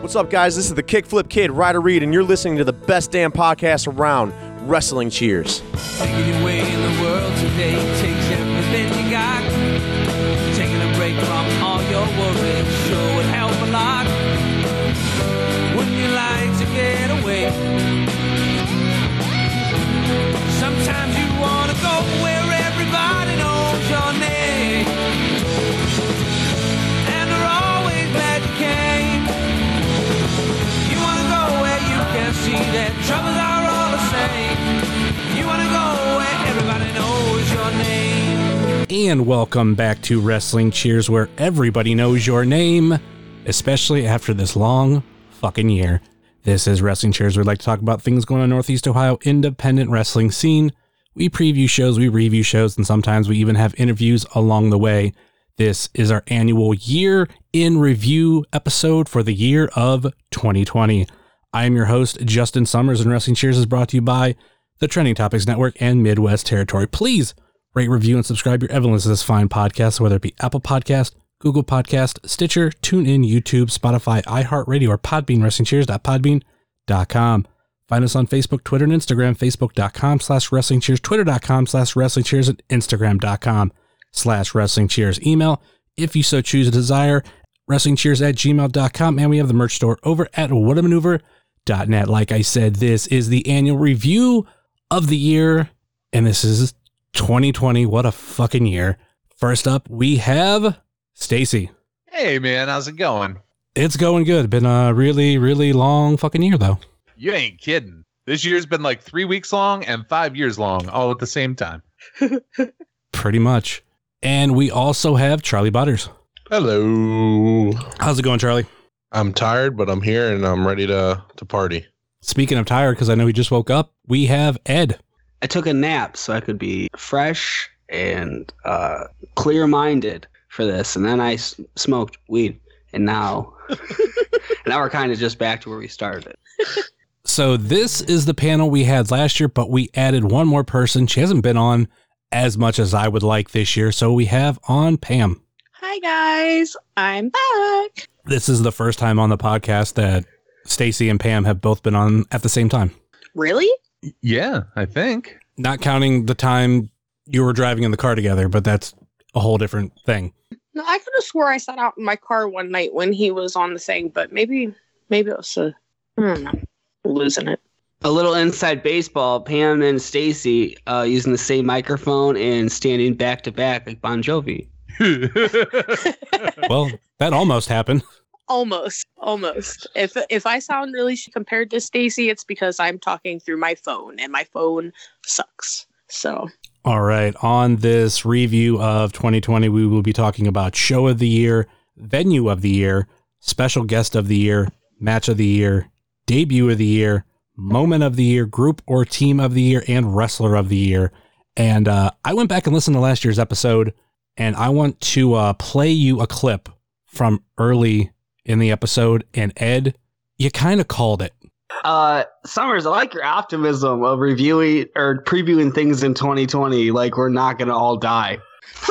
What's up, guys? This is the Kickflip Kid, Ryder Reed, and you're listening to the best damn podcast around, Wrestling Cheers. And welcome back to Wrestling Cheers, where everybody knows your name, especially after this long fucking year. This is Wrestling Cheers. We'd like to talk about things going on Northeast Ohio independent wrestling scene. We preview shows, we review shows, and sometimes we even have interviews along the way. This is our annual year in review episode for the year of 2020. I am your host, Justin Summers, and Wrestling Cheers is brought to you by the Trending Topics Network and Midwest Territory. Please rate, review, and subscribe your to this fine podcast, whether it be Apple Podcast, Google Podcast, Stitcher, TuneIn, YouTube, Spotify, iHeartRadio, or Podbean, WrestlingCheers.podbean.com. Find us on Facebook, Twitter, and Instagram, Facebook.com slash Wrestling Cheers, Twitter.com slash Wrestling Cheers, and Instagram.com slash Wrestling Cheers. Email, if you so choose to desire, WrestlingCheers at gmail.com. And we have the merch store over at whatamaneuver.net. Like I said, this is the annual review of the year, and this is 2020. What a fucking year. First up, we have Stacy. Hey man, how's it going? It's going good. Been a really, really long fucking year, though. You ain't kidding. This year's been like three weeks long and five years long, all at the same time. Pretty much. And we also have Charlie Butters. Hello. How's it going, Charlie? I'm tired, but I'm here and I'm ready to to party. Speaking of tired, because I know he just woke up, we have Ed. I took a nap so I could be fresh and uh, clear minded for this. And then I s- smoked weed. And now, now we're kind of just back to where we started. So this is the panel we had last year, but we added one more person. She hasn't been on as much as I would like this year. So we have on Pam. Hi guys, I'm back. This is the first time on the podcast that Stacy and Pam have both been on at the same time. Really? Yeah, I think. Not counting the time you were driving in the car together, but that's a whole different thing. No, I could have swore I sat out in my car one night when he was on the thing, but maybe maybe it was a I don't know. Losing it. A little inside baseball Pam and Stacy uh, using the same microphone and standing back to back like Bon Jovi. Well, that almost happened. Almost, almost. If if I sound really compared to Stacy, it's because I'm talking through my phone and my phone sucks. So All right. On this review of 2020, we will be talking about show of the year, venue of the year, special guest of the year, match of the year, debut of the year, moment of the year, group or team of the year, and wrestler of the year. And uh, I went back and listened to last year's episode, and I want to uh, play you a clip from early in the episode. And Ed, you kind of called it. Uh, Summers, I like your optimism of reviewing or previewing things in 2020 like we're not going to all die.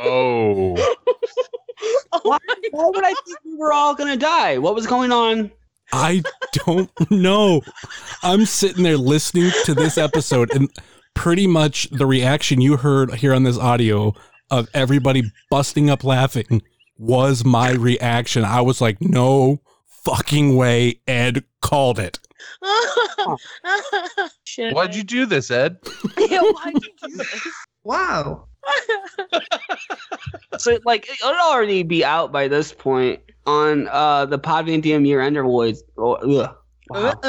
oh. Why, why would I think we were all going to die? What was going on? I don't know. I'm sitting there listening to this episode, and pretty much the reaction you heard here on this audio of everybody busting up laughing was my reaction. I was like, no fucking way. Ed called it. Shit. Why'd you do this, Ed? Yeah, why'd you do this? Wow. so, like, it would already be out by this point on uh, the Pod Van Dam year end awards. Oh, ugh. Wow.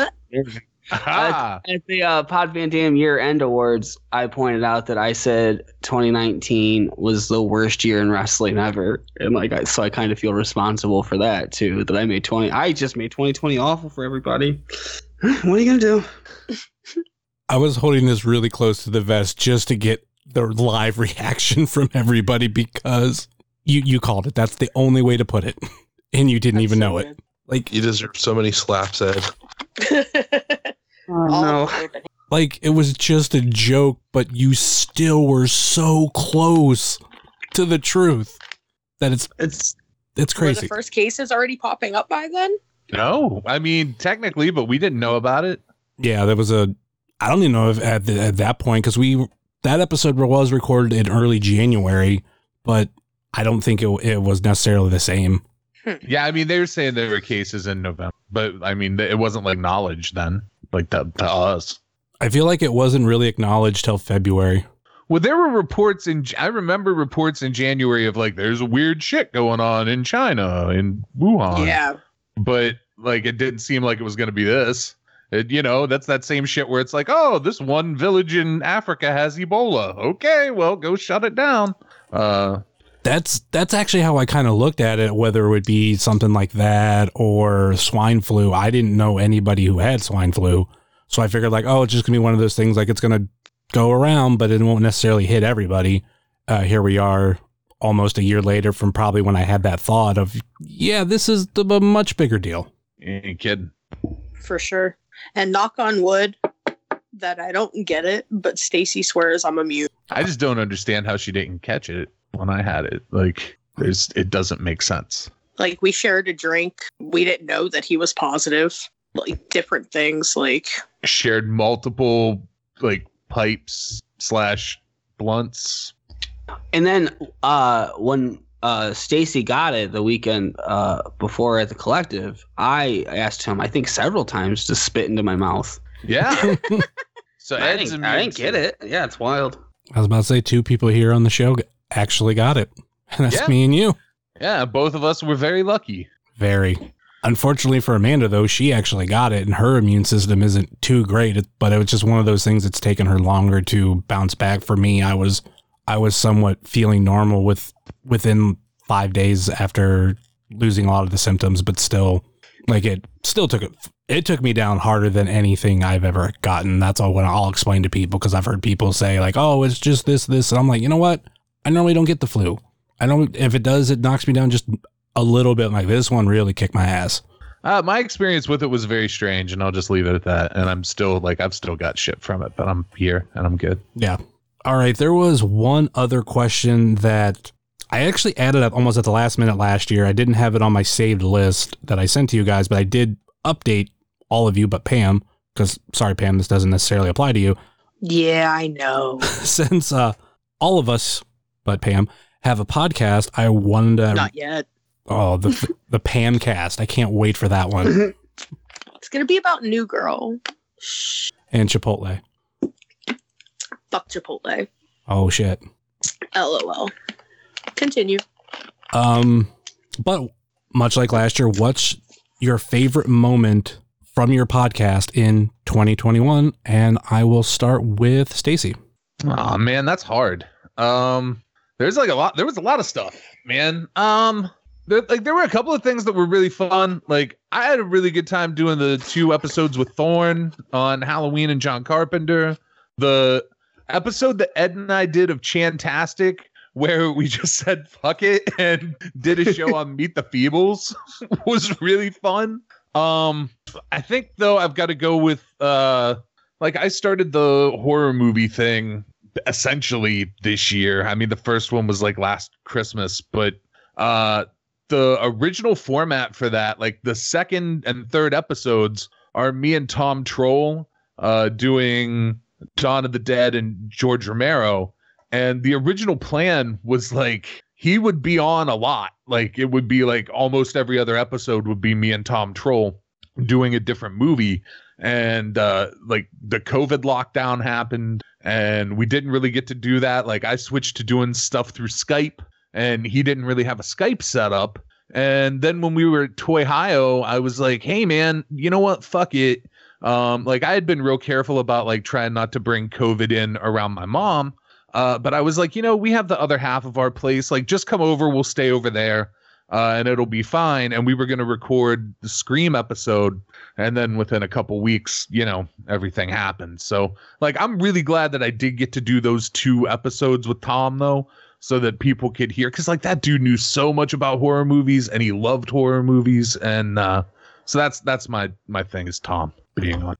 Ah, At the uh, Pod Van Dam year end awards, I pointed out that I said 2019 was the worst year in wrestling ever, and like, I, so I kind of feel responsible for that too. That I made 20. I just made 2020 awful for everybody. what are you gonna do? I was holding this really close to the vest just to get the live reaction from everybody because you you called it. That's the only way to put it, and you didn't even know it. Like You deserve so many slaps, Ed. Oh All no. over. like it was just a joke, but you still were so close to the truth that it's It's it's Were crazy. the first cases already popping up by then? No, I mean technically, but we didn't know about it. Yeah, there was a. I don't even know if at, the, at that point because we that episode was recorded in early January, but I don't think it, it was necessarily the same. Hmm. Yeah, I mean they were saying there were cases in November, but I mean it wasn't like knowledge then, like to, to us. I feel like it wasn't really acknowledged till February. Well, there were reports in. I remember reports in January of like there's a weird shit going on in China in Wuhan. Yeah. but like it didn't seem like it was going to be this. It, you know, that's that same shit where it's like, oh, this one village in Africa has Ebola. Okay, well, go shut it down. Uh, That's that's actually how I kind of looked at it. Whether it would be something like that or swine flu, I didn't know anybody who had swine flu, so I figured like, oh, it's just gonna be one of those things. Like it's gonna go around, but it won't necessarily hit everybody. Uh, here we are, almost a year later from probably when I had that thought of, yeah, this is the, a much bigger deal. you ain't kidding. for sure. And knock on wood that I don't get it, but Stacy swears I'm immune. I just don't understand how she didn't catch it when I had it. Like, there's, it doesn't make sense. Like we shared a drink. We didn't know that he was positive. Like different things. Like Shared multiple like pipes slash blunts. And then uh, when uh, Stacy got it the weekend uh, before at the collective, I asked him, I think several times, to spit into my mouth. Yeah. so I didn't, I didn't get it. Yeah, it's wild. I was about to say two people here on the show actually got it, and that's Yeah. me and you. Yeah, both of us were very lucky. Very. Unfortunately for Amanda, though, she actually got it, and her immune system isn't too great. But it was just one of those things that's taken her longer to bounce back. For me, I was, I was somewhat feeling normal with within five days after losing a lot of the symptoms, but still, like it still took it. It took me down harder than anything I've ever gotten. That's all. When I'll explain to people because I've heard people say like, "Oh, it's just this, this," and I'm like, you know what? I normally don't get the flu. I don't. If it does, it knocks me down just a little bit. Like this one really kicked my ass. Uh, my experience with it was very strange, and I'll just leave it at that. And I'm still like, I've still got shit from it, but I'm here and I'm good. Yeah. All right. There was one other question that I actually added up almost at the last minute last year. I didn't have it on my saved list that I sent to you guys, but I did update all of you but Pam, because sorry, Pam, this doesn't necessarily apply to you. yeah, I know. Since uh, all of us but Pam have a podcast, I wanted to. Not yet. oh, the, the Pam cast. I can't wait for that one. It's gonna be about New Girl. And Chipotle. Fuck Chipotle. Oh, shit. LOL. Continue. Um, but much like last year, what's your favorite moment from your podcast in 2021? And I will start with Stacy. Oh man, that's hard. Um, there's like a lot. There was a lot of stuff, man. Um, there, like there were a couple of things that were really fun. Like I had a really good time doing the two episodes with Thorn on Halloween and John Carpenter. The episode that Ed and I did of Chantastic, where we just said fuck it and did a show on Meet the Feebles, was really fun. Um, I think though I've got to go with uh like I started the horror movie thing essentially this year. I mean, the first one was like last Christmas, but uh the original format for that, like the second and third episodes are me and Tom Troll uh doing Dawn of the Dead and George Romero. And the original plan was like he would be on a lot. Like it would be like almost every other episode would be me and Tom Troll doing a different movie and uh like the covid lockdown happened and we didn't really get to do that. Like i switched to doing stuff through skype and he didn't really have a skype set up and then when we were at toy i was like hey man you know what? Fuck it. Um like i had been real careful about like trying not to bring covid in around my mom uh but i was like you know we have the other half of our place. Like just come over. We'll stay over there uh, and it'll be fine. And we were going to record the Scream episode, and then within a couple weeks, you know, everything happened. So, like, I'm really glad that I did get to do those two episodes with Tom, though, so that people could hear. Because, like, that dude knew so much about horror movies, and he loved horror movies, and uh, so that's that's my my thing is Tom being on.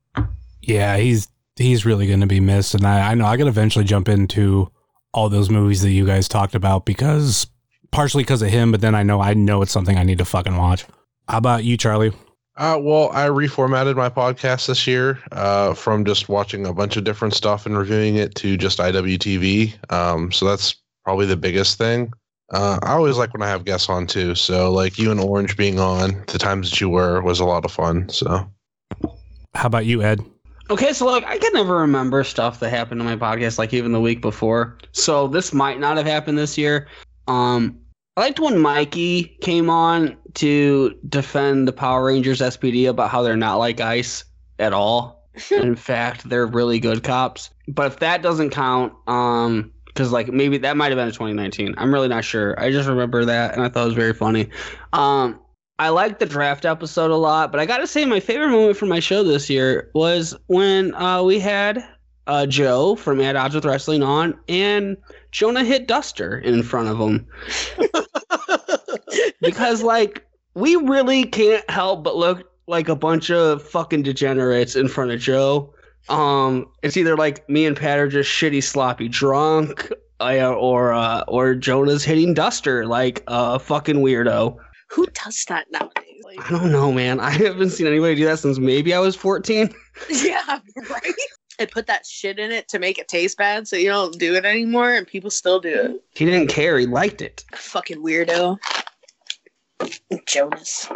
Yeah, he's he's really going to be missed, and I, I know I could eventually jump into all those movies that you guys talked about because partially because of him, but then I know I know it's something I need to fucking watch. How about you, Charlie? Uh, well, I reformatted my podcast this year uh, from just watching a bunch of different stuff and reviewing it to just IWTV. Um, so that's probably the biggest thing. Uh, I always like when I have guests on too. So like you and Orange being on the times that you were was a lot of fun. So How about you, Ed? Okay, so like I can never remember stuff that happened on my podcast, like even the week before. So this might not have happened this year. Um, I liked when Mikey came on to defend the Power Rangers SPD about how they're not like ice at all. In fact, they're really good cops. But if that doesn't count, um, because like maybe that might have been in 2019. I'm really not sure. I just remember that and I thought it was very funny. Um, I liked the draft episode a lot, but I gotta say my favorite moment from my show this year was when uh, we had uh, Joe from At Odds with Wrestling on, and Jonah hit Duster in front of him because like we really can't help but look like a bunch of fucking degenerates in front of Joe. Um, it's either like me and Pat are just shitty, sloppy drunk, uh, or uh, or Jonah's hitting Duster like a fucking weirdo. Who does that nowadays? Like, I don't know, man. I haven't seen anybody do that since maybe I was 14. yeah, right. And put that shit in it to make it taste bad, so you don't do it anymore, and people still do it. He didn't care. He liked it. Fucking weirdo. Jonas.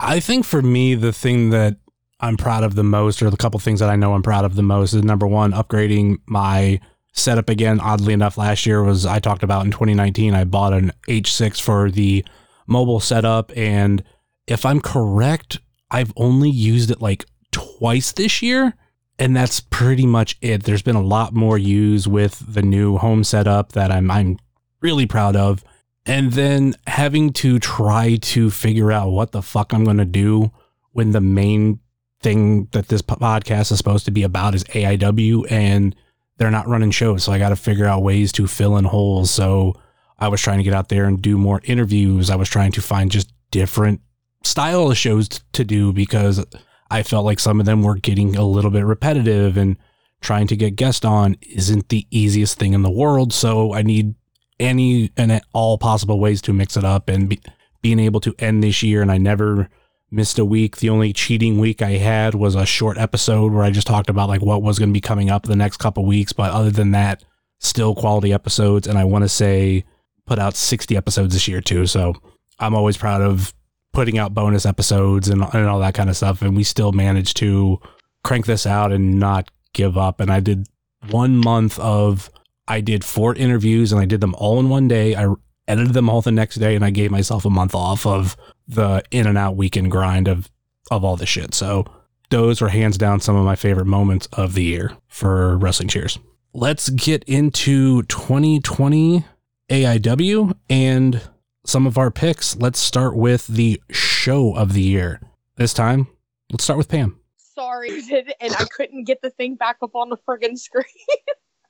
I think for me, the thing that I'm proud of the most, or the couple things that I know I'm proud of the most, is number one, upgrading my setup again. Oddly enough, last year was I talked about in 2019, I bought an H6 for the mobile setup. And if I'm correct, I've only used it like twice this year. And that's pretty much it. There's been a lot more used with the new home setup that I'm I'm really proud of. And then having to try to figure out what the fuck I'm going to do when the main thing that this podcast is supposed to be about is AIW and they're not running shows. So I got to figure out ways to fill in holes. So I was trying to get out there and do more interviews. I was trying to find just different style of shows to do because I felt like some of them were getting a little bit repetitive and trying to get guests on isn't the easiest thing in the world. So I need any and all possible ways to mix it up and be, being able to end this year. And I never missed a week. The only cheating week I had was a short episode where I just talked about like what was going to be coming up the next couple weeks. But other than that, still quality episodes. And I want to say put out 60 episodes this year too. So I'm always proud of putting out bonus episodes and, and all that kind of stuff. And we still managed to crank this out and not give up. And I did one month of, I did four interviews and I did them all in one day. I edited them all the next day and I gave myself a month off of the in and out weekend grind of, of all the shit. So those are hands down some of my favorite moments of the year for Wrestling Cheers. Let's get into 2020 AIW and some of our picks. Let's start with the show of the year. This time, let's start with Pam. Sorry, and I couldn't get the thing back up on the friggin' screen.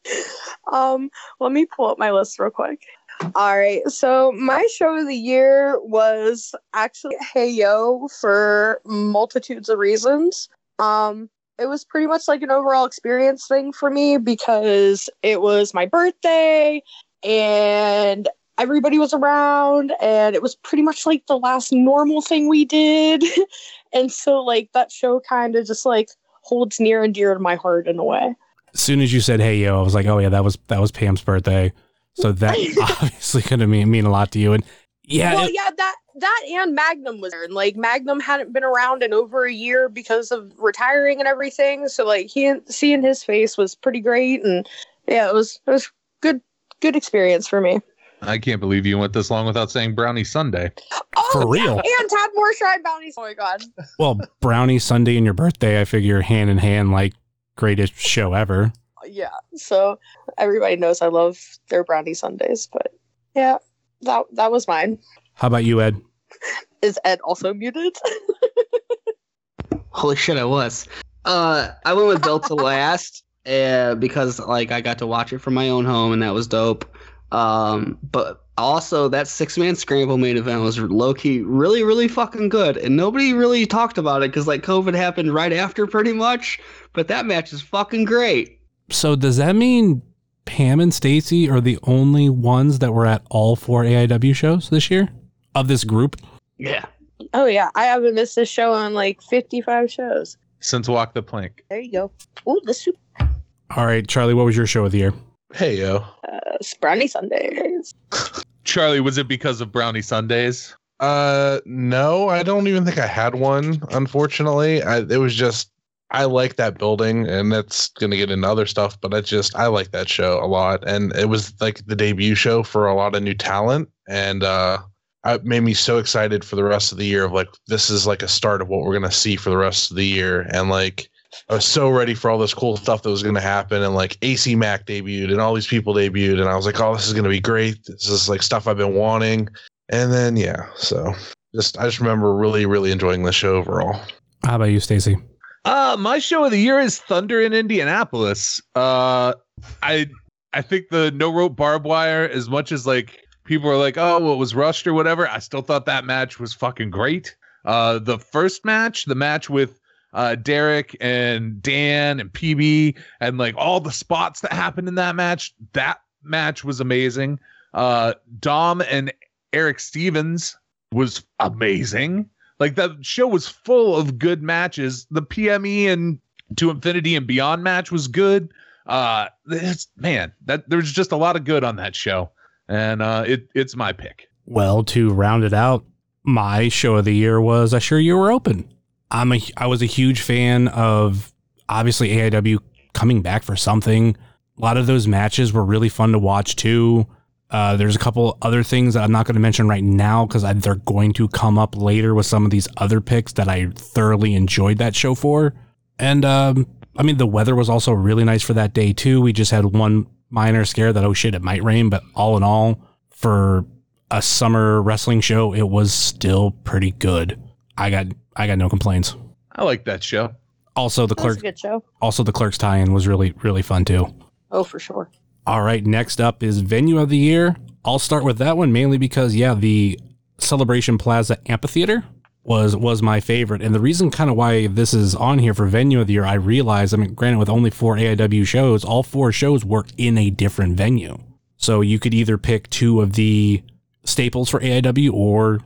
um, let me pull up my list real quick. All right, so my show of the year was actually Hey Yo for multitudes of reasons. Um, it was pretty much like an overall experience thing for me because it was my birthday and everybody was around and it was pretty much like the last normal thing we did. and so like that show kind of just like holds near and dear to my heart in a way. As soon as you said "Hey yo," I was like, "Oh yeah, that was that was Pam's birthday." So that obviously to mean mean a lot to you. And yeah, well, it- yeah, that that and Magnum was there, and like Magnum hadn't been around in over a year because of retiring and everything. So like he seeing his face was pretty great, and yeah, it was it was good good experience for me. I can't believe you went this long without saying Brownie Sunday. Oh, For real? And Tadmor Shrine Bounties. Oh my god. well, Brownie Sunday and your birthday, I figure hand in hand, like greatest show ever. Yeah. So everybody knows I love their brownie Sundays, but yeah, that that was mine. How about you, Ed? Is Ed also muted? Holy shit, I was. Uh, I went with Built to Last uh, because like I got to watch it from my own home and that was dope. Um, but also that six man scramble main event was low key really really fucking good and nobody really talked about it because like COVID happened right after pretty much. But that match is fucking great. So does that mean Pam and Stacy are the only ones that were at all four AIW shows this year of this group. Yeah. Oh yeah, I haven't missed a show on like 55 shows. Since Walk the Plank. There you go. Ooh, the soup. All right, Charlie, what was your show of the year? Hey yo. Uh, Brownie Sundays. Charlie, was it because of Brownie Sundays? Uh, no, I don't even think I had one. Unfortunately, I, it was just I like that building, and that's gonna get into other stuff. But I just I like that show a lot, and it was like the debut show for a lot of new talent, and uh, it made me so excited for the rest of the year. Of like this is like a start of what we're gonna see for the rest of the year, and like I was so ready for all this cool stuff that was going to happen. And like AC Mack debuted and all these people debuted. And I was like, oh, this is going to be great. This is like stuff I've been wanting. And then, yeah. So just, I just remember really, really enjoying the show overall. How about you, Stacy? Uh, my show of the year is Thunder in Indianapolis. Uh, I I think the no rope barbed wire, as much as like people are like, oh, well, it was rushed or whatever, I still thought that match was fucking great. Uh, the first match, the match with uh Derek and Dan and PB and like all the spots that happened in that match, that match was amazing. Uh, Dom and Eric Stevens was amazing. Like that show was full of good matches. The PME and to Infinity and Beyond match was good. Uh, it's, man, that there's just a lot of good on that show, and uh, it it's my pick. Well, to round it out, my show of the year was I Assure You We're Open. I'm a I was a huge fan of obviously AIW coming back for something. A lot of those matches were really fun to watch too. Uh, there's a couple other things that I'm not going to mention right now because they're going to come up later with some of these other picks that I thoroughly enjoyed that show for. And um, I mean, the weather was also really nice for that day too. We just had one minor scare that oh shit, it might rain, but all in all, for a summer wrestling show, it was still pretty good. I got I got no complaints. I like that show. Also, the clerk good show. also the clerks tie-in was really really fun too. Oh, for sure. All right, next up is venue of the year. I'll start with that one mainly because yeah, the Celebration Plaza Amphitheater was was my favorite, and the reason kind of why this is on here for venue of the year, I realized. I mean, granted, with only four AIW shows, all four shows were in a different venue, so you could either pick two of the staples for AIW or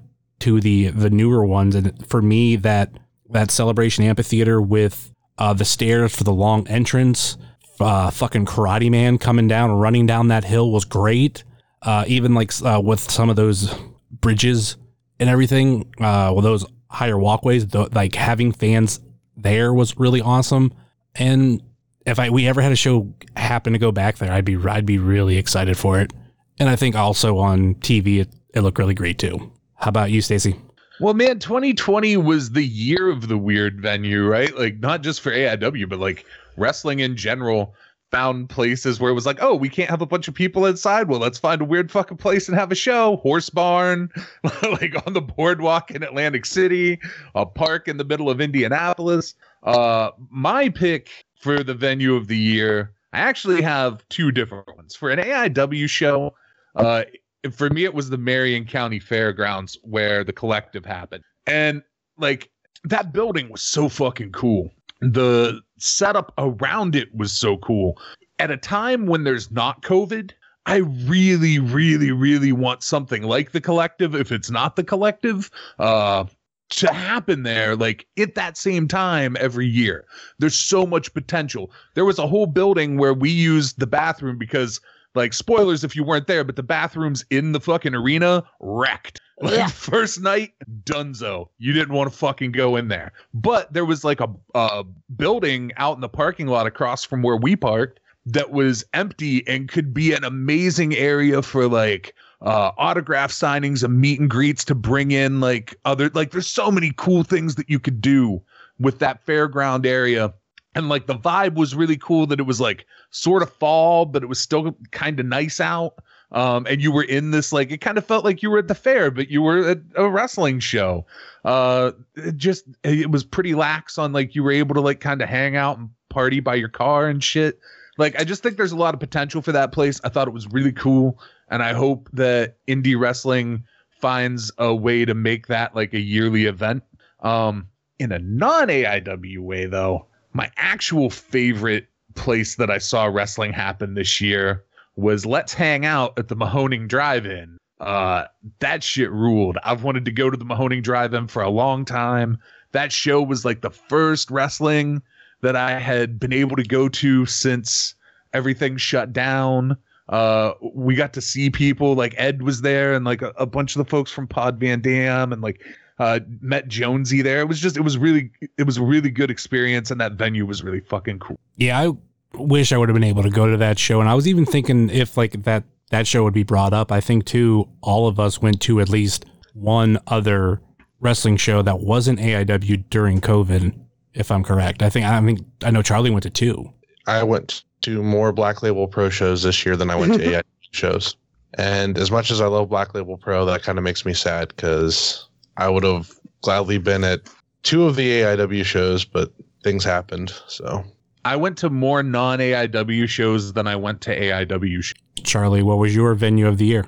of the the newer ones. And for me, that that Celebration Amphitheater with uh, the stairs for the long entrance uh, fucking Karate Man coming down, running down that hill was great. Uh, even like uh, with some of those bridges and everything, uh, well, those higher walkways, th- like having fans there was really awesome. And if I we ever had a show happen to go back there, I'd be I'd be really excited for it. And I think also on TV, it, it looked really great too. How about you, Stacy? Well, man, 2020 was the year of the weird venue, right? Like not just for AIW, but like wrestling in general found places where it was like, oh, we can't have a bunch of people inside. Well, let's find a weird fucking place and have a show. Horse barn, like on the boardwalk in Atlantic City, a park in the middle of Indianapolis. Uh, my pick for the venue of the year, I actually have two different ones. For an AIW show, uh, for me, it was the Marion County Fairgrounds where the collective happened. And like that building was so fucking cool. The setup around it was so cool. At a time when there's not COVID, I really, really, really want something like the collective, if it's not the collective, uh, to happen there, like at that same time every year. There's so much potential. There was a whole building where we used the bathroom because like spoilers if you weren't there, but the bathrooms in the fucking arena wrecked. Like Yeah. first night, dunzo. You didn't want to fucking go in there. But there was like a, a building out in the parking lot across from where we parked that was empty and could be an amazing area for like uh autograph signings and meet and greets to bring in like other like there's so many cool things that you could do with that fairground area and like the vibe was really cool that it was like sort of fall but it was still kind of nice out. Um and you were in this like it kind of felt like you were at the fair but you were at a wrestling show. Uh it just it was pretty lax on like you were able to like kind of hang out and party by your car and shit. Like i just think there's a lot of potential for that place. I thought it was really cool and i hope that indie wrestling finds a way to make that like a yearly event. Um in a non aiw way though my actual favorite place that I saw wrestling happen this year was Let's Hang Out at the Mahoning Drive-In. Uh, that shit ruled. I've wanted to go to the Mahoning Drive-In for a long time. That show was like the first wrestling that I had been able to go to since everything shut down. Uh, we got to see people like Ed was there and like a, a bunch of the folks from Pod Van Dam and like uh met Jonesy there. It was just it was really it was a really good experience and that venue was really fucking cool. Yeah, I wish I would have been able to go to that show. And I was even thinking if like that that show would be brought up. I think too, all of us went to at least one other wrestling show that wasn't AIW during COVID, if I'm correct. I think I mean I know Charlie went to two. I went to more Black Label Pro shows this year than I went to AIW shows. And as much as I love Black Label Pro, that kind of makes me sad because I would have gladly been at two of the AIW shows, but things happened. So I went to more non AIW shows than I went to AIW shows. Charlie, what was your venue of the year?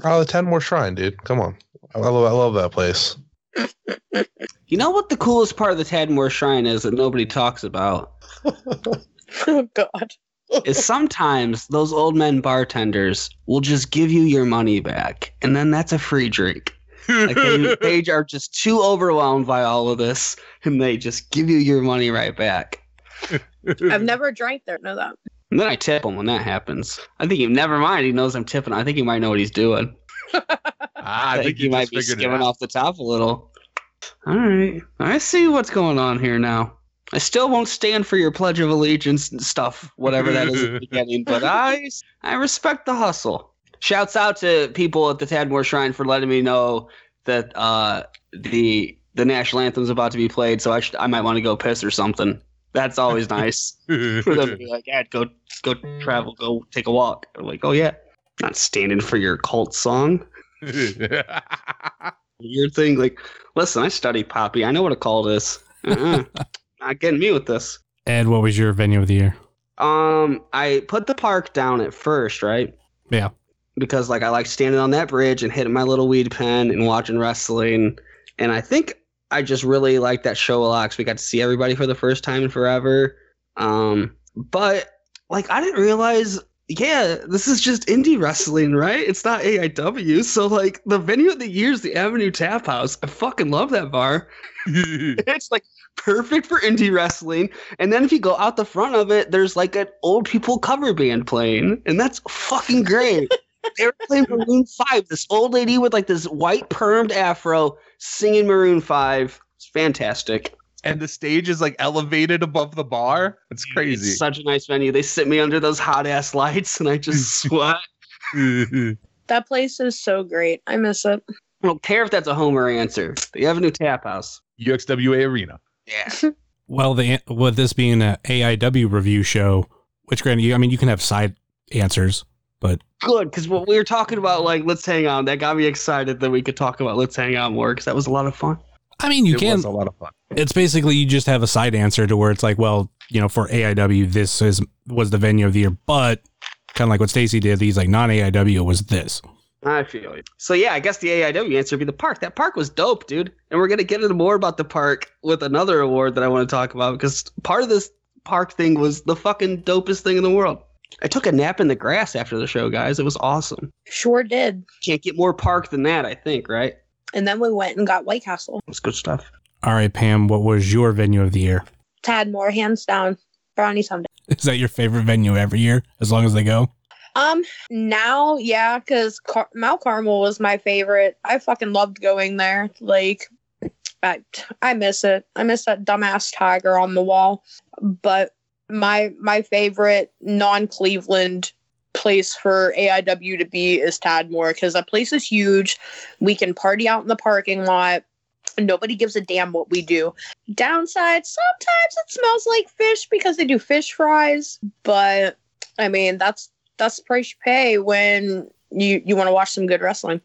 probably the Tadmor Shrine, dude. Come on. I love, I love that place. You know what the coolest part of the Tadmor Shrine is that nobody talks about? Oh God. is sometimes those old men bartenders will just give you your money back, and then that's a free drink. Like they, they are just too overwhelmed by all of this, and they just give you your money right back. I've never drank there. Know that. And then I tip him when that happens. I think he never mind. He knows I'm tipping. I think he might know what he's doing. Ah, I think he you might be figured skimming off the top a little. All right, I see what's going on here now. I still won't stand for your Pledge of Allegiance and stuff, whatever that is at the beginning, but I I respect the hustle. Shouts out to people at the Tadmor Shrine for letting me know that uh, the the national anthem's about to be played, so I should I might want to go piss or something. That's always nice for them to be like, "Yeah, go go travel, go take a walk." I'm like, "Oh yeah, not standing for your cult song." weird thing. Like, listen, I study Poppy. I know what a cult is. Uh-uh. Not getting me with this. Ed, what was your venue of the year? Um, I put the park down at first, right? Yeah. Because like I like standing on that bridge and hitting my little weed pen and watching wrestling, and I think I just really liked that show a lot because we got to see everybody for the first time in forever. Um, but like I didn't realize. Yeah, this is just indie wrestling, right? It's not AIW. So like the venue of the year is the Avenue Tap House. I fucking love that bar. it's like perfect for indie wrestling. And then if you go out the front of it, there's like an old people cover band playing, and that's fucking great. they were playing Maroon Five. This old lady with like this white permed afro singing Maroon Five. It's fantastic. and the stage is like elevated above the bar. It's crazy. It's such a nice venue. They sit me under those hot ass lights, and I just sweat. That place is so great. I miss it. I don't care if that's a homer answer. The Avenue Tap House. UXWA Arena. Yeah. Well, the with this being an AIW review show, which granted, you, I mean, you can have side answers, but Good, because what we were talking about, like, let's hang on. That got me excited that we could talk about let's hang on more because that was a lot of fun. I mean, you it can. was a lot of fun. It's basically you just have a side answer to where it's like, well, you know, for AIW, this is was the venue of the year, but kind of like what Stacy did, he's like non AIW was this. I feel it. So yeah, I guess the AIW answer would be the park. That park was dope, dude. And we're gonna get into more about the park with another award that I want to talk about because part of this park thing was the fucking dopest thing in the world. I took a nap in the grass after the show, guys. It was awesome. Sure did. Can't get more park than that, I think, right? And then we went and got White Castle. It was good stuff. All right, Pam, what was your venue of the year? Tadmor, hands down. Brownie Sunday. Is that your favorite venue every year, as long as they go? Um, now, yeah, because Car- Mount Carmel was my favorite. I fucking loved going there. Like, I I miss it. I miss that dumbass tiger on the wall. But my my favorite non Cleveland place for AIW to be is Tadmor because that place is huge. We can party out in the parking lot. Nobody gives a damn what we do. Downside, sometimes it smells like fish because they do fish fries, but I mean that's that's the price you pay when you you want to watch some good wrestling.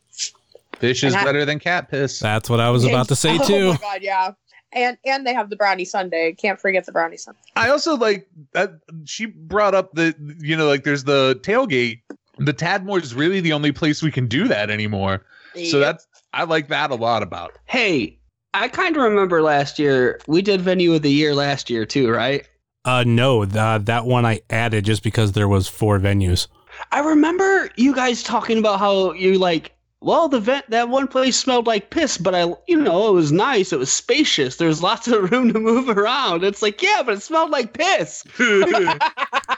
Fish is I- better than cat piss. That's what I was about to say too. oh too. my god, yeah. And and they have the brownie sundae. Can't forget the brownie sundae. I also like that she brought up the you know like there's the tailgate. The Tadmor is really the only place we can do that anymore. So that's I like that a lot about. Hey, I kind of remember last year we did venue of the year last year too, right? Uh, no, th- that one I added just because there was four venues. I remember you guys talking about how you like. Well, the vent that one place smelled like piss, but I, you know, it was nice. It was spacious. There was lots of room to move around. It's like, yeah, but it smelled like piss. Why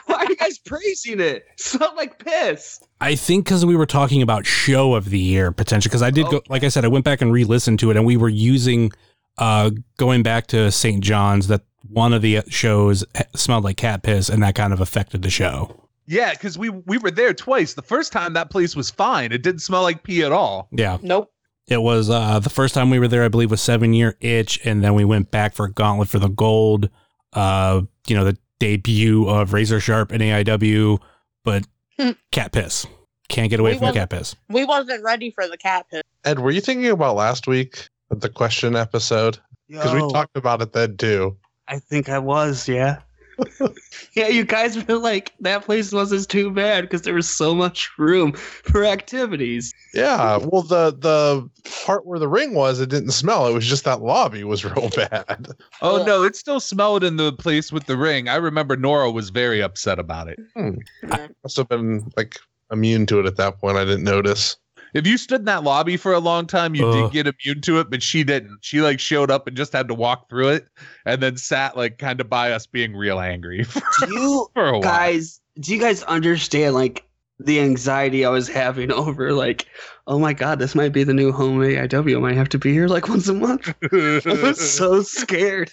are you guys praising it? It smelled like piss. I think because we were talking about show of the year potential. Because I did go, like I said, I went back and re-listened to it, and we were using, uh, going back to St. John's that one of the shows smelled like cat piss, and that kind of affected the show. Yeah, because we we were there twice. The first time that place was fine. It didn't smell like pee at all. Yeah, Nope. it was uh, the first time we were there. I believe was Seven Year Itch, and then we went back for Gauntlet for the Gold. Uh, you know the debut of Razor Sharp and AIW, but Hmm. cat piss can't get away We from the cat piss. We wasn't ready for the cat piss. Ed, were you thinking about last week the question episode? Because we talked about it then too. I think I was, yeah. yeah, you guys were like, that place wasn't too bad because there was so much room for activities. Yeah. Well, the the part where the ring was, it didn't smell. It was just that lobby was real bad. Oh no, it still smelled in the place with the ring. I remember Nora was very upset about it. Hmm. I Must have been like immune to it at that point. I didn't notice. If you stood in that lobby for a long time, you Ugh. did get immune to it, but she didn't. She like showed up and just had to walk through it, and then sat like kind of by us, being real angry for, Do you for a while. guys, do you guys understand like the anxiety I was having over like, oh my god, this might be the new home AIW. I might have to be here like once a month. I was so scared.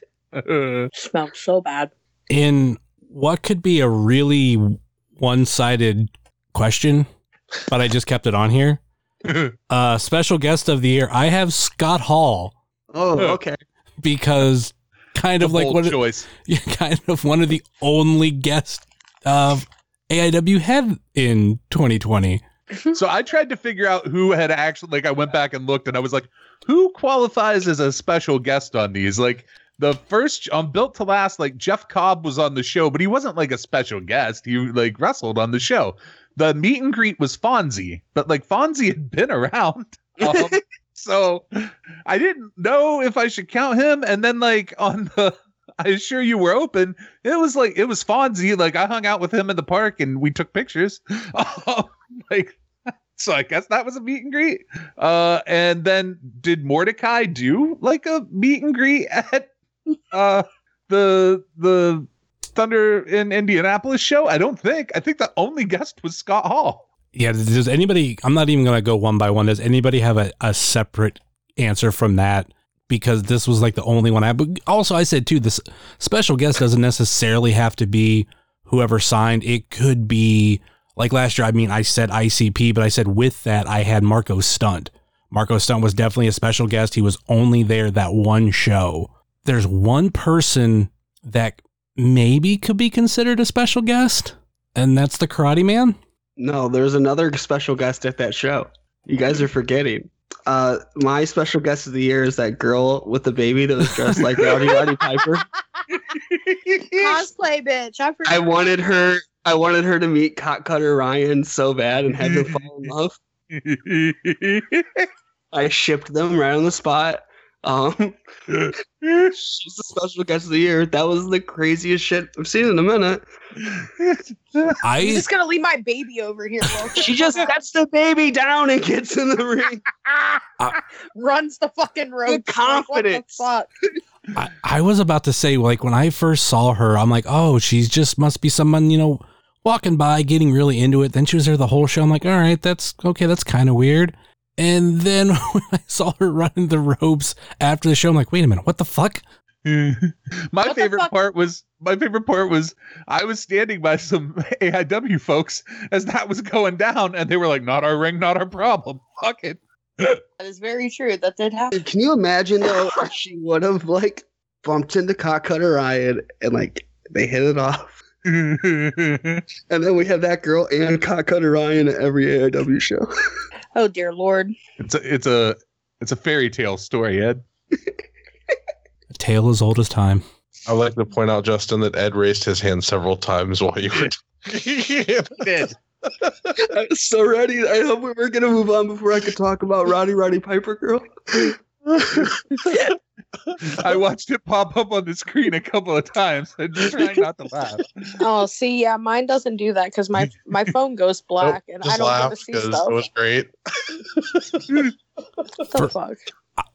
Smelled so bad. in what could be a really one-sided question, but I just kept it on here. Uh, special guest of the year, I have Scott Hall Oh, okay. because kind of like bold what choice. yeah, kind of one of the only guests of AIW had in 2020. So I tried to figure out who had actually like I went back and looked and I was like, who qualifies as a special guest on these? Like the first on Built to Last, like Jeff Cobb was on the show, but he wasn't like a special guest. He like wrestled on the show. The meet and greet was Fonzie, but like Fonzie had been around. Um, so I didn't know if I should count him. And then like on the I Assure You We're Open. It was like it was Fonzie. Like I hung out with him in the park and we took pictures. Um, like so I guess that was a meet and greet. Uh, and then did Mordecai do like a meet and greet at uh the the Thunder in Indianapolis show? I don't think. I think the only guest was Scott Hall. Yeah, does anybody, I'm not even going to go one by one. Does anybody have a, a separate answer from that? Because this was like the only one I, but also I said too, this special guest doesn't necessarily have to be whoever signed. It could be like last year. I mean, I said ICP, but I said with that, I had Marko Stunt. Marko Stunt was definitely a special guest. He was only there that one show. There's one person that maybe could be considered a special guest, and that's the Karate Man. No, there's another special guest at that show. You guys are forgetting. Uh, my special guest of the year is that girl with the baby that was dressed like Rowdy Roddy Piper. Cosplay bitch. I forgot. I wanted her. I wanted her to meet Cock Cutter Ryan so bad and had them fall in love. I shipped them right on the spot. Um, she's the special guest of the year. That was the craziest shit I've seen in a minute. I'm I just gonna leave my baby over here. She just sets the baby down and gets in the ring. runs the fucking road. confidence. Like, what the fuck? I, I was about to say like when I first saw her, I'm like, oh, she's just must be someone you know walking by, getting really into it. Then she was there the whole show. I'm like, all right, that's okay. That's kind of weird. And then when I saw her running the ropes after the show, I'm like, wait a minute, what the fuck? my What favorite fuck? part was my favorite part was I was standing by some AIW folks as that was going down, and they were like, "Not our ring, not our problem." Fuck it. That is very true. That did happen. Can you imagine though if she would have like bumped into Cock Cutter Ryan and like they hit it off, and then we have that girl and Cock Cutter Ryan at every AIW show. Oh dear lord. it's a it's a it's a fairy tale story, Ed. A tale as old as time. I'd like to point out, Justin, that Ed raised his hand several times while you were. Ed. I was so ready. I hope we were gonna move on before I could talk about Rowdy Roddy Piper girl. I watched it pop up on the screen a couple of times. I'm just trying not to laugh. Oh, see, yeah, mine doesn't do that because my my phone goes black and I don't get laugh to see because stuff. it was great. What the For- fuck?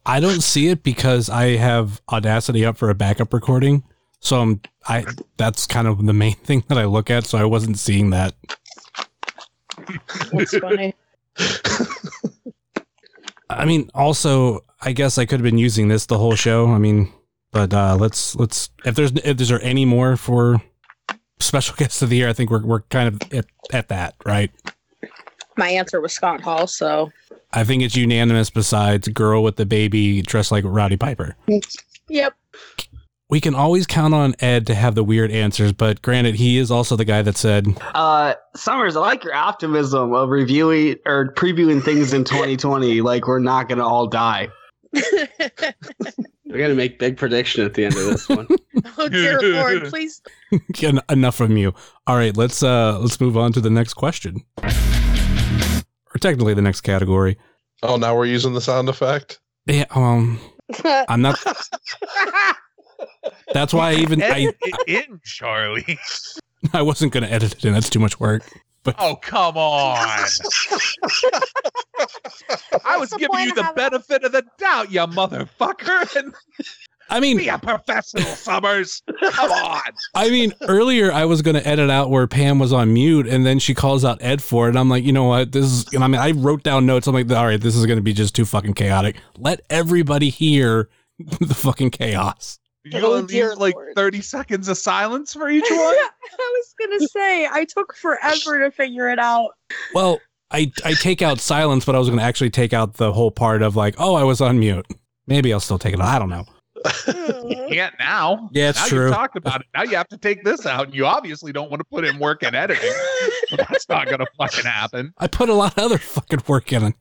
I don't see it because I have Audacity up for a backup recording. So I'm I that's kind of the main thing that I look at. So I wasn't seeing that. That's funny. I mean, also, I guess I could have been using this the whole show. I mean, but uh, let's let's if there's if there's any more for special guests of the year, I think we're we're kind of at, at that, right? My answer was Scott Hall, so I think it's unanimous. Besides, girl with the baby dressed like Roddy Piper. yep. We can always count on Ed to have the weird answers, but granted, he is also the guy that said, Uh, Summers, I like your optimism of reviewing or previewing things in 2020. like we're not gonna all die. We're gonna make big prediction at the end of this one. oh dear lord, please. En- enough from you. All right, let's uh let's move on to the next question. Or technically the next category. Oh, now we're using the sound effect. Yeah, um I'm not that's why I even I, it in, Charlie. I wasn't gonna edit it in. That's too much work. But Oh, come on. I was giving you the having- benefit of the doubt, you motherfucker. And I mean be a professional, Summers. Come on. I mean earlier I was gonna edit out where Pam was on mute and then she calls out Ed for it. And I'm like, you know what? This is and I mean I wrote down notes. I'm like, all right, this is gonna be just too fucking chaotic. Let everybody hear the fucking chaos. You Oh, gonna dear leave like Lord. 30 seconds of silence for each one? I was gonna say I took forever to figure it out. Well, I I take out silence, but I was going to actually take out the whole part of like, oh, I was on mute. Maybe I'll still take it out. I don't know. Hmm. Can't now. Yeah, it's now true. you talked about it. Now you have to take this out. And you obviously don't want to put in work in editing. So that's not gonna fucking happen. I put a lot of other fucking work in it.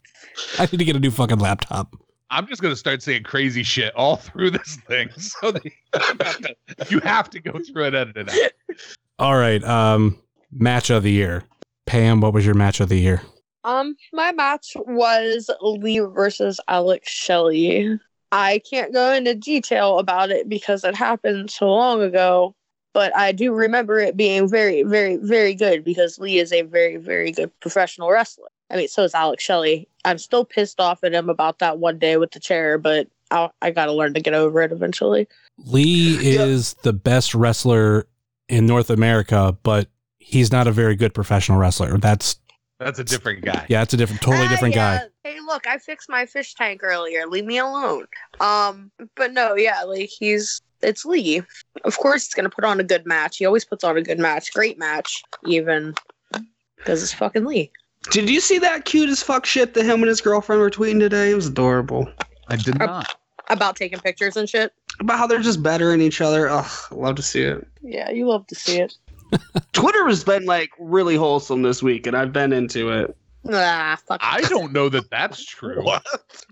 I need to get a new fucking laptop. I'm just gonna start saying crazy shit all through this thing. So that you have to, you have to go through and edit it out. All right, um, match of the year. Pam, what was your match of the year? Um, my match was Lee versus Alex Shelley. I can't go into detail about it because it happened so long ago, but I do remember it being very, very, very good because Lee is a very, very good professional wrestler. I mean, so is Alex Shelley. I'm still pissed off at him about that one day with the chair, but I'll, I got to learn to get over it eventually. Lee is the best wrestler in North America, but he's not a very good professional wrestler. That's That's a different guy. yeah, it's a different, totally Ah, different yeah. guy. Hey, look, I fixed my fish tank earlier. Leave me alone. Um, but no, yeah, like he's it's Lee. Of course, he's gonna put on a good match. He always puts on a good match, great match, even because it's fucking Lee. Did you see that cute as fuck shit that him and his girlfriend were tweeting today? It was adorable. I did not. About taking pictures and shit. About how they're just bettering each other. Ugh, love to see it. Yeah, you love to see it. Twitter has been like really wholesome this week, and I've been into it. Ah, fuck. I don't know that that's true. What?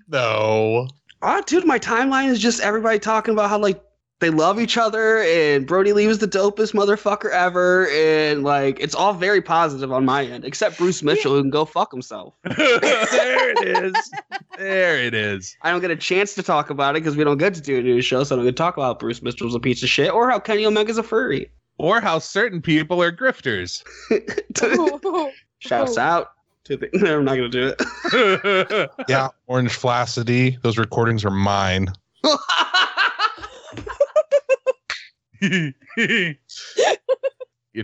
No. Ah, dude, my timeline is just everybody talking about how like they love each other and Brodie Lee was the dopest motherfucker ever, and like it's all very positive on my end, except Bruce Mitchell who can go fuck himself. there it is. There it is. I don't get a chance to talk about it because we don't get to do a news show, so I don't get to talk about Bruce Mitchell's a piece of shit or how Kenny Omega's a furry. Or how certain people are grifters. Shouts oh. out to the. No, I'm not gonna do it. Yeah, Orange Flaccidity. Those recordings are mine. if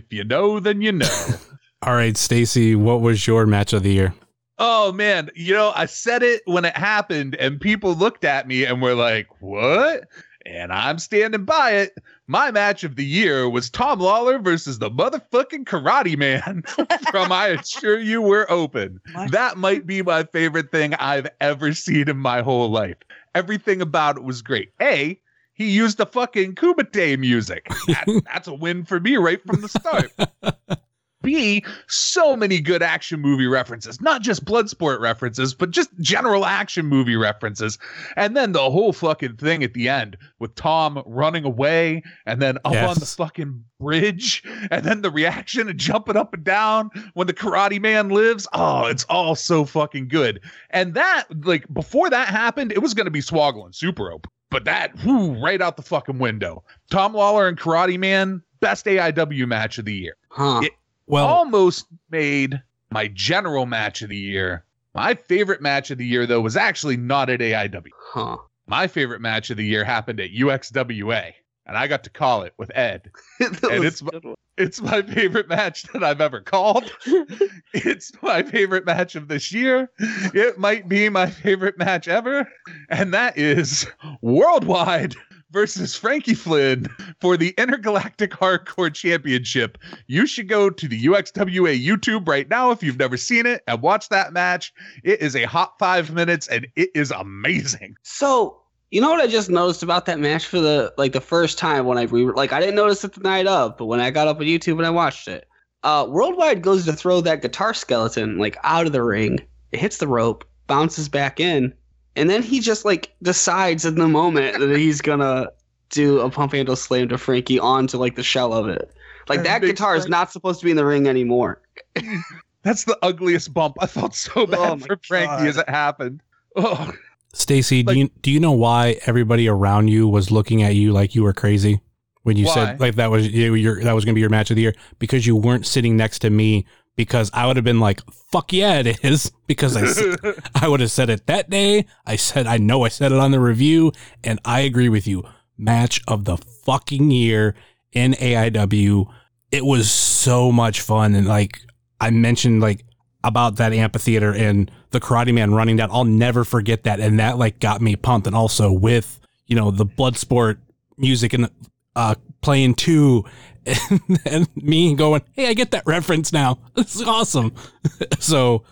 you know, then you know. All right, Stacy, what was your match of the year? Oh man, you know, I said it when it happened, and people looked at me and were like, What? And I'm standing by it. My match of the year was Tom Lawlor versus the motherfucking karate man from I Assure You We're Open. That might be my favorite thing I've ever seen in my whole life. Everything about it was great. A, he used the fucking Kumite music. That, that's a win for me right from the start. B, so many good action movie references, not just Bloodsport references, but just general action movie references. And then the whole fucking thing at the end with Tom running away and then up on the fucking bridge and then the reaction and jumping up and down when the karate man lives. Oh, it's all so fucking good. And that, like, before that happened, it was going to be Swoggle and Super Ope. But that, whoo, right out the fucking window. Tom Lawlor and Karate Man, best AIW match of the year. Huh. It- Well, Almost made my general match of the year. My favorite match of the year, though, was actually not at AIW. Huh. My favorite match of the year happened at UXWA, and I got to call it with Ed. And it's- a good one. It's my favorite match that I've ever called. it's my favorite match of this year. It might be my favorite match ever. And that is Worldwide versus Frankie Flynn for the Intergalactic Hardcore Championship. You should go to the UXWA YouTube right now if you've never seen it and watch that match. It is a hot five minutes and it is amazing. So you know what I just noticed about that match for the like the first time when I re like I didn't notice it the night of, but when I got up on YouTube and I watched it, uh, Worldwide goes to throw that guitar skeleton like out of the ring. It hits the rope, bounces back in, and then he just like decides in the moment that he's gonna do a pump handle slam to Frankie onto like the shell of it. Like that Big guitar is not supposed to be in the ring anymore. That's the ugliest bump. I felt so bad Oh for Frankie God. as it happened. Oh, Stacy, do you do you know why everybody around you was looking at you like you were crazy when you Why? said like that was you, your that was going to be your match of the year because you weren't sitting next to me because I would have been like fuck yeah it is because I I would have said it that day. I said I know I said it on the review and I agree with you. Match of the fucking year in AIW. It was so much fun and like I mentioned like about that amphitheater and the karate man running down. I'll never forget that. And that like got me pumped. And also with, you know, the blood sport music and uh playing too and, me going, Hey, I get that reference now. This is awesome. so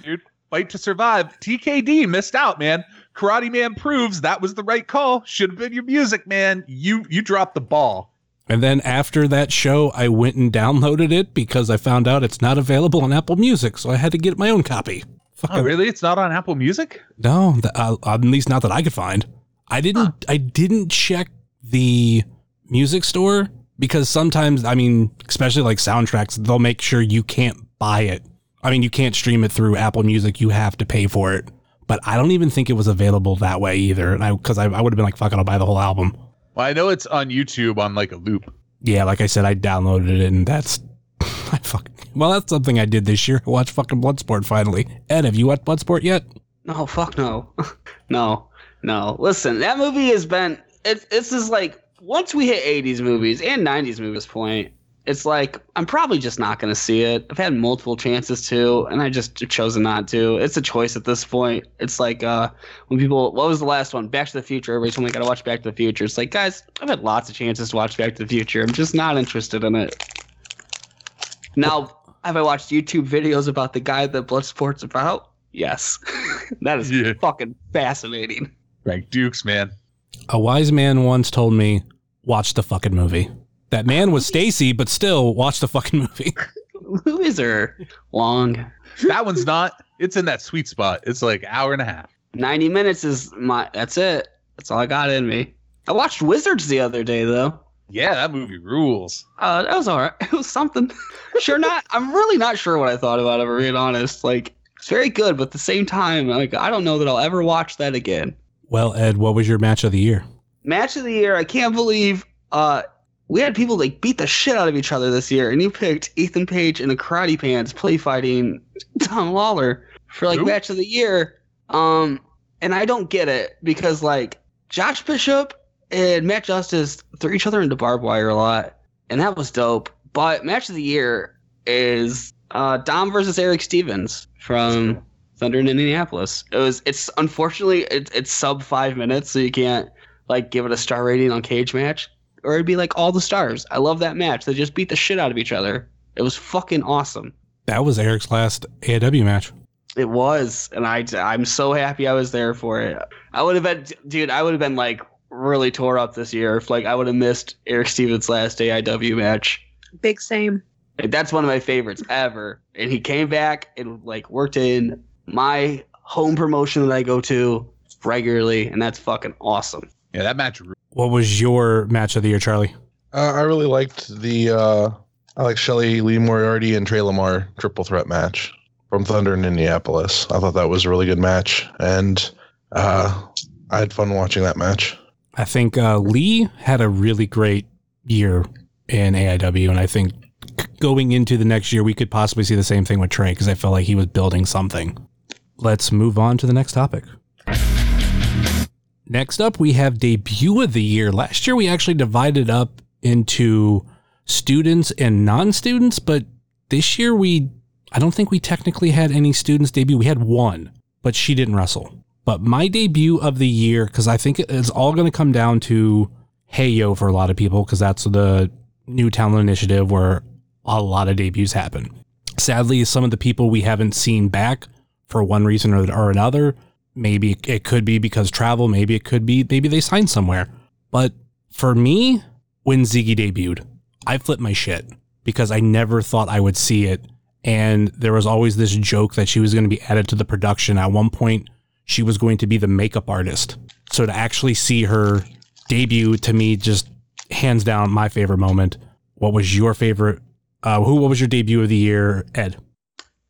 Fight to survive. TKD missed out, man. Karate Man proves that was the right call. Should have been your music, man. You you dropped the ball. And then after that show I went and downloaded it because I found out it's not available on Apple Music, so I had to get my own copy. Fuck Oh, really? It's not on Apple Music? No, th- uh, at least not that I could find. I didn't. I didn't check the music store because sometimes, I mean, especially like soundtracks, they'll make sure you can't buy it. I mean, you can't stream it through Apple Music. You have to pay for it. But I don't even think it was available that way either. And I, because I, I would have been like, fuck it, I'll buy the whole album. Well, I know it's on YouTube on like a loop. Yeah, like I said, I downloaded it, and that's. I fuck. Well, that's something I did this year. I watched fucking Bloodsport finally. Ed, have you watched Bloodsport yet? No, fuck no. no, no. Listen, that movie has been. It's it's just like once we hit '80s movies and '90s movies point, it's like I'm probably just not gonna see it. I've had multiple chances to, and I just chosen not to. It's a choice at this point. It's like uh when people. What was the last one? Back to the Future. Everybody's told me I gotta watch Back to the Future. It's like guys, I've had lots of chances to watch Back to the Future. I'm just not interested in it. Now, have I watched YouTube videos about the guy that Bloodsport's about? Yes. that is Yeah. fucking fascinating. Frank Dux, man. A wise man once told me, watch the fucking movie. That man was Stacy, but still, watch the fucking movie. Who is her? long. That one's not. It's in that sweet spot. It's like hour and a half. 90 minutes is my that's it. That's all I got in me. I watched Wizards the other day though. Yeah, that movie rules. Uh that was alright. It was something. sure not I'm really not sure what I thought about it, if I'm being honest. Like it's very good, but at the same time, like I don't know that I'll ever watch that again. Well, Ed, what was your match of the year? Match of the year, I can't believe uh we had people like beat the shit out of each other this year, and you picked Ethan Page in a karate pants play fighting Tom Lawlor for like Who? match of the year. Um, and I don't get it because like Josh Bishop and Matt Justice threw each other into barbed wire a lot, and that was dope. But match of the year is uh, Dom versus Eric Stevens from Thunder in Indianapolis. It was. It's unfortunately it's it's sub five minutes, so you can't like give it a star rating on Cage Match, or it'd be like all the stars. I love that match. They just beat the shit out of each other. It was fucking awesome. That was Eric's last AAW match. It was, and I I'm so happy I was there for it. I would have been, dude. I would have been like really tore up this year if like I would have missed Eric Stevens' last AIW match. Big same. That's one of my favorites ever. And he came back and like worked in my home promotion that I go to regularly, and that's fucking awesome. Yeah, that match. What was your match of the year, Charlie? Uh, I really liked the uh, I like Shelley Lee Moriarty and Trey Lamar triple threat match from Thunder in Indianapolis. I thought that was a really good match, and uh, I had fun watching that match. I think uh, Lee had a really great year in AIW, and I think going into the next year, we could possibly see the same thing with Trey because I felt like he was building something. Let's move on to the next topic. Next up, we have debut of the year. Last year, we actually divided up into students and non-students, but this year we I don't think we technically had any students debut. We had one, but she didn't wrestle. But my debut of the year, because I think it's all going to come down to Hey Yo for a lot of people, because that's the new talent initiative where a lot of debuts happen. Sadly, some of the people we haven't seen back for one reason or, or another. Maybe it could be because travel. Maybe it could be maybe they signed somewhere. But for me, when Ziggy debuted, I flipped my shit because I never thought I would see it. And there was always this joke that she was going to be added to the production. At one point, she was going to be the makeup artist. So to actually see her debut to me, just hands down my favorite moment. What was your favorite? Uh, who? What was your debut of the year, Ed?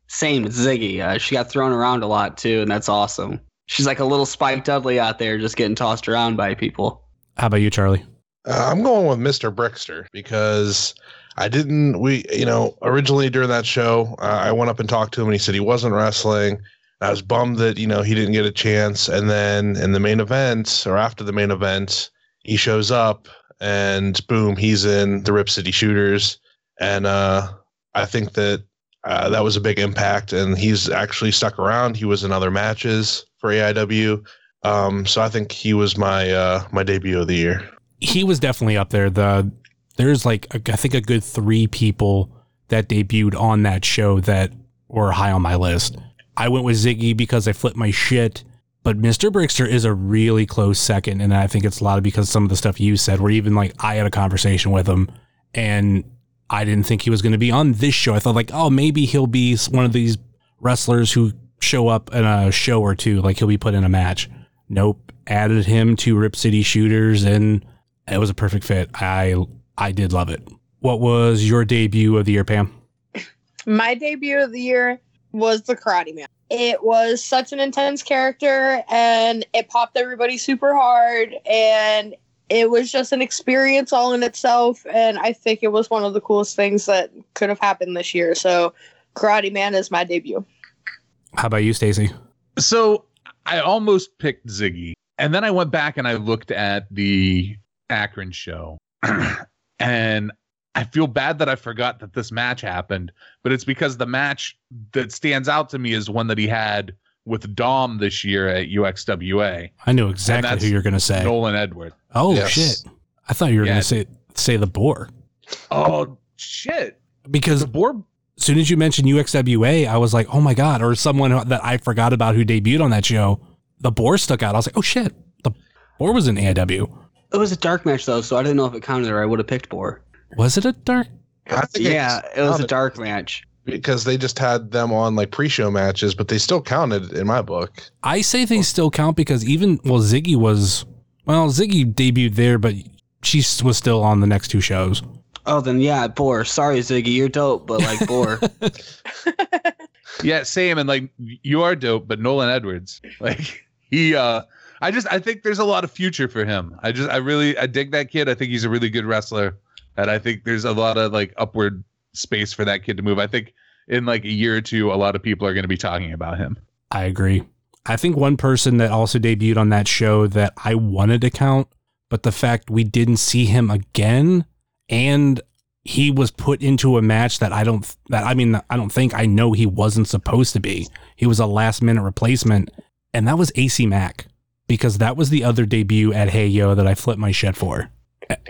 Same Ziggy. Uh, she got thrown around a lot too, and that's awesome. She's like a little Spike Dudley out there, just getting tossed around by people. How about you, Charlie? Uh, I'm going with Mr. Brickster because I didn't. We, you know, originally during that show, uh, I went up and talked to him, and he said he wasn't wrestling. I was bummed that you know he didn't get a chance. And then in the main event, or after the main event, he shows up, and boom, he's in the Rip City Shooters. And uh, I think that uh, that was a big impact, and he's actually stuck around. He was in other matches for AIW. Um, so I think he was my uh, my debut of the year. he was definitely up there. The there's like a, I think a good three people that debuted on that show that were high on my list. I went with Ziggy because I flipped my shit, but Mr. Brickster is a really close second, and I think it's a lot of because some of the stuff you said. Where even like I had a conversation with him, and I didn't think he was going to be on this show. I thought like, oh, maybe he'll be one of these wrestlers who show up in a show or two, like he'll be put in a match. Nope, added him to Rip City Shooters, and it was a perfect fit. I I did love it. What was your debut of the year, Pam? My debut of the year was the Karate Man. It was such an intense character and it popped everybody super hard and it was just an experience all in itself and I think it was one of the coolest things that could have happened this year. So Karate Man is my debut. How about you, Stacy? So I almost picked Ziggy, and then I went back and I looked at the Akron show, and I feel bad that I forgot that this match happened, but it's because the match that stands out to me is one that he had with Dom this year at UXWA, I knew exactly who you're going to say. Nolan Edward. oh Yes. shit! I thought you were Yeah. going to say say the boar Oh shit! because The board. as soon as you mentioned UXWA, I was like, oh my god, or someone that I forgot about who debuted on that show. The boar stuck out. I was like, oh shit, the boar was in AIW. It was a dark match though, so I didn't know if it counted or I would have picked Boar. Was it a dark? I think Yeah, it was a dark match. Because they just had them on like pre-show matches, but they still counted in my book. I say they still count because even well, Ziggy was well, Ziggy debuted there, but she was still on the next two shows. Oh, then yeah, Boar. Sorry, Ziggy, you're dope, but like Boar. Yeah, same. And like you are dope, but Nolan Edwards, like he, uh, I just I think there's a lot of future for him. I just I really I dig that kid. I think he's a really good wrestler, and I think there's a lot of like upward space for that kid to move. I think in like a year or two, a lot of people are going to be talking about him. I agree. I think one person that also debuted on that show that I wanted to count, but the fact we didn't see him again and he was put into a match that I don't that I mean I don't think I know he wasn't supposed to be. He was a last minute replacement and that was AC Mack because that was the other debut at Hey Yo that I flipped my shit for.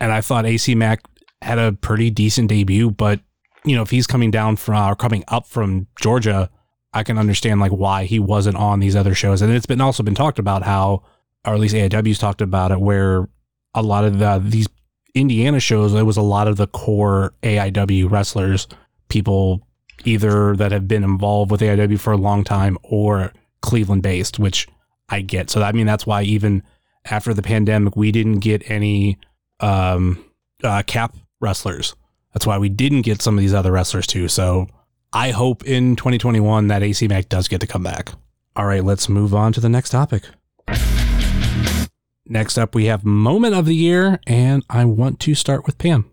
And I thought AC Mack had a pretty decent debut, but you know, if he's coming down from or coming up from Georgia, I can understand like why he wasn't on these other shows. And it's been also been talked about how, or at least AIW's talked about it, where a lot of the these Indiana shows, it was a lot of the core AIW wrestlers, people either that have been involved with AIW for a long time or Cleveland based, which I get. So I mean that's why even after the pandemic we didn't get any um uh cap wrestlers. That's why we didn't get some of these other wrestlers too. So I hope in 2021 that AC Mack does get to come back. All right, let's move on to the next topic. Next up, we have moment of the year, and I want to start with Pam.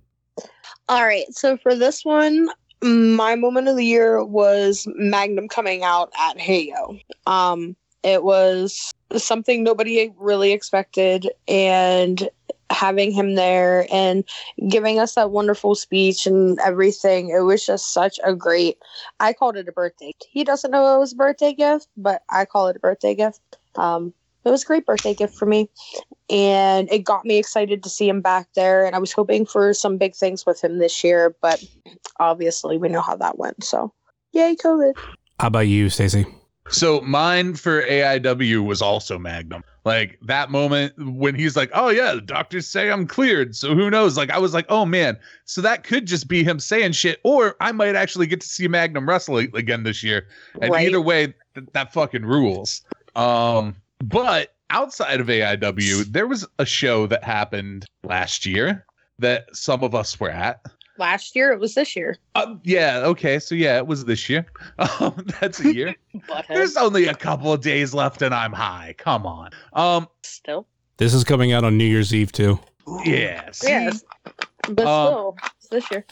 All right. So for this one, my moment of the year was Magnum coming out at Heyo. Um, it was something nobody really expected, and having him there and giving us that wonderful speech and everything. It was just such a great. I called it a birthday. He doesn't know it was a birthday gift, but I call it a birthday gift. Um, it was a great birthday gift for me and it got me excited to see him back there and i was hoping for some big things with him this year but obviously we know how that went so yay covid How about you, Stacey? So mine for AIW was also Magnum. Like that moment when he's like, "Oh yeah, the doctors say I'm cleared." So who knows? Like I was like, "Oh man." So that could just be him saying shit or I might actually get to see Magnum wrestle again this year. And Right. either way, th- that fucking rules. Um but outside of AIW, there was a show that happened last year that some of us were at. Last year it was this year Um, yeah, okay. So yeah, it was this year. Um, that's a year. There's only a couple of days left and I'm high. Come on. Um, still This is coming out on New Year's Eve too. Yes. yes but Um, still it's this year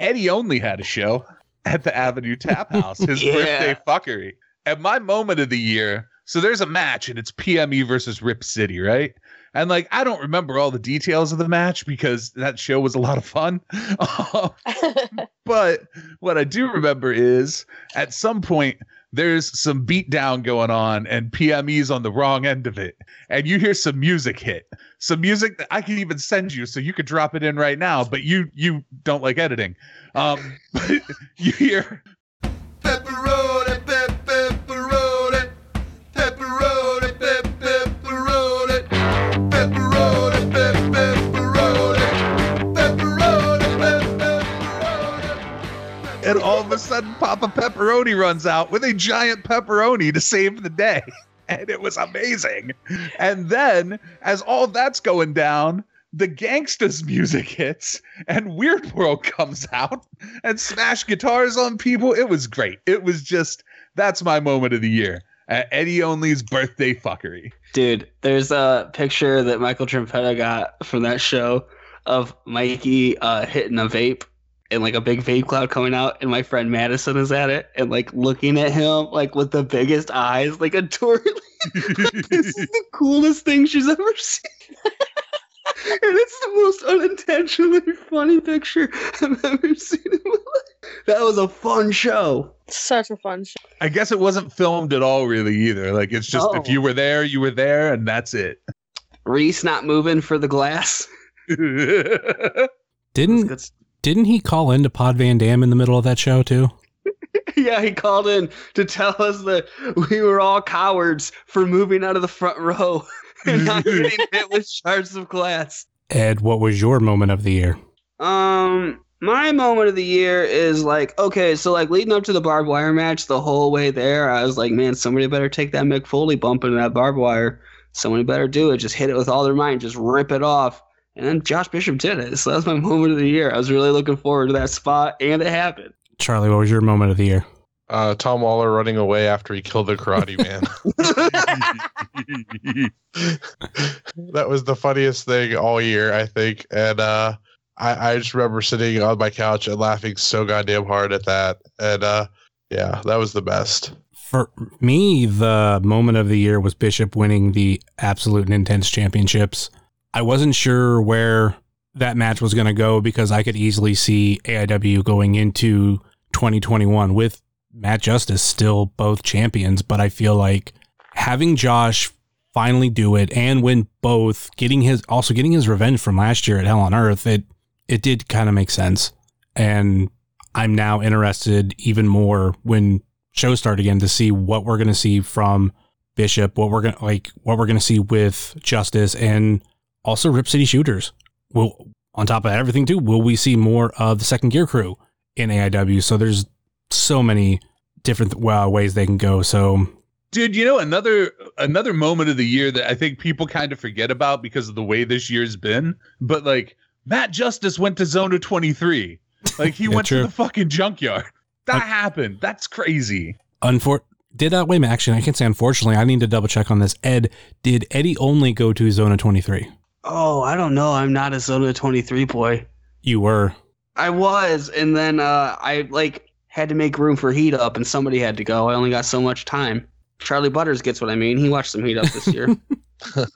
Eddie only had a show at the Avenue Tap House, his Yeah. birthday fuckery. At my moment of the year, so there's a match and it's PME versus Rip City, right? And like I don't remember all the details of the match because that show was a lot of fun. but what I do remember is at some point there's some beatdown going on and PME's on the wrong end of it. And you hear some music hit. Some music that I can even send you so you could drop it in right now, but you you don't like editing. Um but you hear a sudden Papa Pepperoni runs out with a giant pepperoni to save the day. And it was amazing. And then, as all that's going down, the gangsters music hits and Weird World comes out and smash guitars on people. It was great. It was just that's my moment of the year. Uh, Eddie Only's birthday fuckery. Dude, there's a picture that Michael Trompetta got from that show of Mikey uh, hitting a vape and like a big vape cloud coming out, and my friend Madison is at it and like looking at him like with the biggest eyes, like adoringly. this is the coolest thing she's ever seen. and it's the most unintentionally funny picture I've ever seen in my life. That was a fun show. such a fun show I guess it wasn't filmed at all, really, either. Like, it's just if you were there, you were there, and that's it. Reese not moving for the glass. Didn't Good didn't he call in to Pod Van Dam in the middle of that show too? Yeah, he called in to tell us that we were all cowards for moving out of the front row and not getting hit with shards of glass. Ed, what was your moment of the year? Um, my moment of the year is like, okay, so like leading up to the barbed wire match, the whole way there, I was like, man, somebody better take that Mick Foley bump into that barbed wire. Somebody better do it. Just hit it with all their might. Just rip it off. And then Josh Bishop did it. So that was my moment of the year. I was really looking forward to that spot, and it happened. Charlie, what was your moment of the year? Uh, Tom Lawlor running away after he killed the Karate Man. that was the funniest thing all year, I think. And uh, I, I just remember sitting on my couch and laughing so goddamn hard at that. And uh, yeah, that was the best. For me, the moment of the year was Bishop winning the Absolute and Intense Championships. I wasn't sure where that match was going to go because I could easily see AIW going into 2021 with Matt Justice still both champions, but I feel like having Josh finally do it and win both, getting his also getting his revenge from last year at Hell on Earth, it it did kind of make sense. And I'm now interested even more when shows start again to see what we're going to see from Bishop, what we're going like, what we're going to see with Justice and also Rip City Shooters. Will on top of everything too, will we see more of the second gear crew in AIW. So there's so many different uh, ways they can go. So Dude, you know another another moment of the year that I think people kind of forget about because of the way this year's been, but like Matt Justice went to Zona 23. Like he Yeah, went true. to the fucking junkyard. That happened. That's crazy. unfor did uh wait actually I can't say unfortunately. I need to double check on this. Ed, did Eddie only go to Zona 23? Oh, I don't know. I'm not a Zona 23 boy. You were. I was, and then uh, I like had to make room for heat up, and somebody had to go. I only got so much time. Charlie Butters gets what I mean. He watched some heat up this year.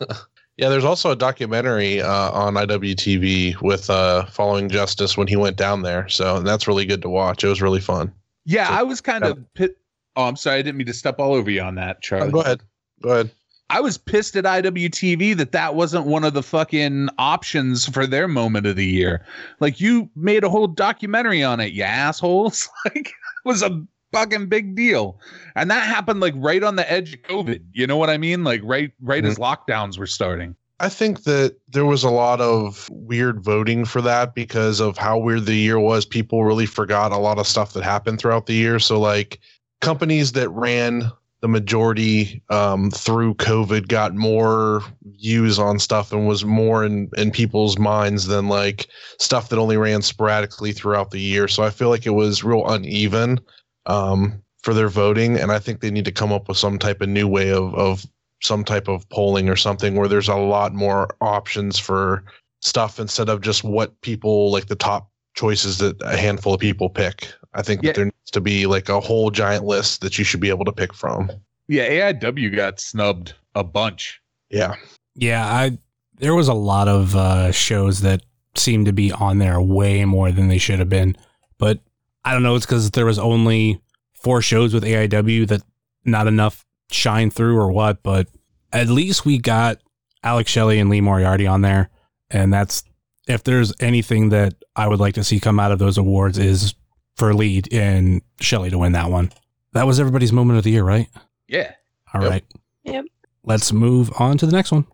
Yeah, there's also a documentary uh, on IWTV with uh, following Justice when he went down there. So that's really good to watch. It was really fun. Yeah, So- I was kind of pit. Oh, I'm sorry. I didn't mean to step all over you on that, Charlie. go ahead. Go ahead. I was pissed at IWTV that that wasn't one of the fucking options for their moment of the year. Like you made a whole documentary on it, you assholes. Like it was a fucking big deal. And that happened like right on the edge of COVID. You know what I mean? Like right right as mm-hmm. lockdowns were starting. I think that there was a lot of weird voting for that because of how weird the year was. People really forgot a lot of stuff that happened throughout the year. So, like, companies that ran the majority um, through COVID got more views on stuff and was more in, in people's minds than like stuff that only ran sporadically throughout the year. So, I feel like it was real uneven um, for their voting. And I think they need to come up with some type of new way of, of some type of polling or something where there's a lot more options for stuff instead of just what people like the top choices that a handful of people pick. I think Yeah. that there needs to be like a whole giant list that you should be able to pick from. Yeah, AIW got snubbed a bunch. Yeah. Yeah, I there was a lot of uh, shows that seemed to be on there way more than they should have been. But I don't know, it's because there was only four shows with AIW that not enough shine through or what. But at least we got Alex Shelley and Lee Moriarty on there, and that's if there's anything that I would like to see come out of those awards is for a lead in Shelley to win that one. That was everybody's moment of the year, right? Yeah. All Yep. right. Yep. Let's move on to the next one.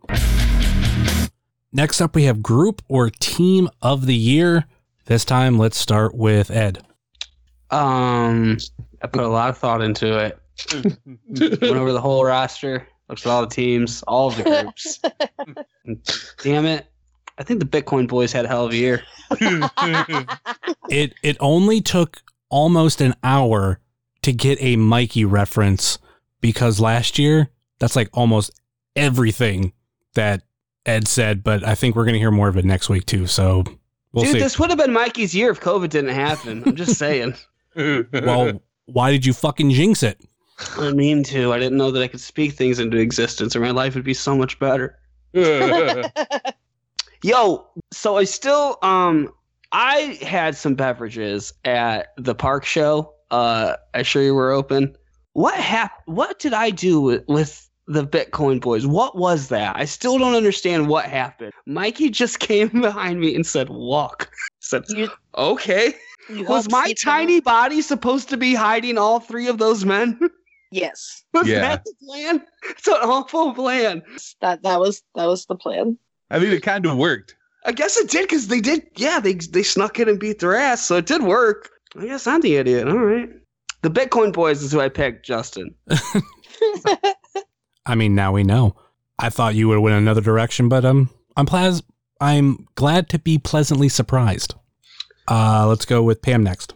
Next up, we have group or team of the year. This time, let's start with Ed. um, I put a lot of thought into it. Went over the whole roster, looked at all the teams, all of the groups. Damn it. I think the Bitcoin boys had a hell of a year. It it only took almost an hour to get a Mikey reference because last year that's like almost everything that Ed said. But I think we're gonna hear more of it next week too. So we'll Dude, see. this would have been Mikey's year if COVID didn't happen. I'm just saying. well, why did you fucking jinx it? I mean to. I didn't know that I could speak things into existence or my life would be so much better. Yo, so I still um I had some beverages at the park show. Uh I Assure You We're Open. What hap- what did I do with, with the Bitcoin boys? What was that? I still don't understand what happened. Mikey just came behind me and said, "Walk." I said, You- "Okay." You Was my keep them- tiny body supposed to be hiding all three of those men? Yes, Was Yeah. that the plan? It's an awful plan. that that was that was the plan. I mean, it kind of worked. I guess it did because they did. Yeah, they they snuck in and beat their ass, so it did work. I guess I'm the idiot. All right. The Bitcoin boys is who I picked, Justin. I mean, now we know. I thought you would win another direction, but um, I'm plas- I'm glad to be pleasantly surprised. Uh, let's go with Pam next.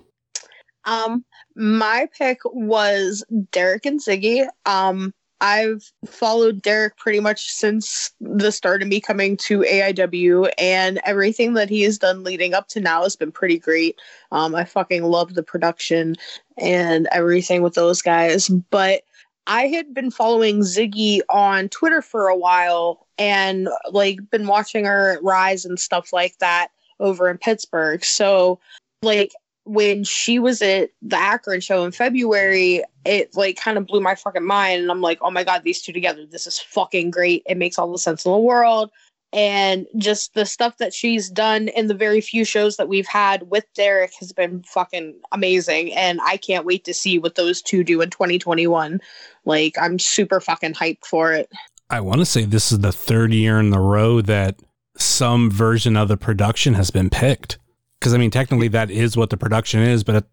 Um, my pick was Derek and Ziggy. Um, I've followed Derek pretty much since the start of me coming to AIW, and everything that he has done leading up to now has been pretty great. Um, I fucking love the production and everything with those guys. But I had been following Ziggy on Twitter for a while and like been watching her Rise and stuff like that over in Pittsburgh. So, like, when she was at the Akron show in February, it like kind of blew my fucking mind. And I'm like, oh my God, these two together, this is fucking great. It makes all the sense in the world. And just the stuff that she's done in the very few shows that we've had with Derek has been fucking amazing. And I can't wait to see what those two do in 2021. Like, I'm super fucking hyped for it. I want to say this is the third year in a row that some version of the production has been picked. Because I mean, technically, that is what the production is. But at,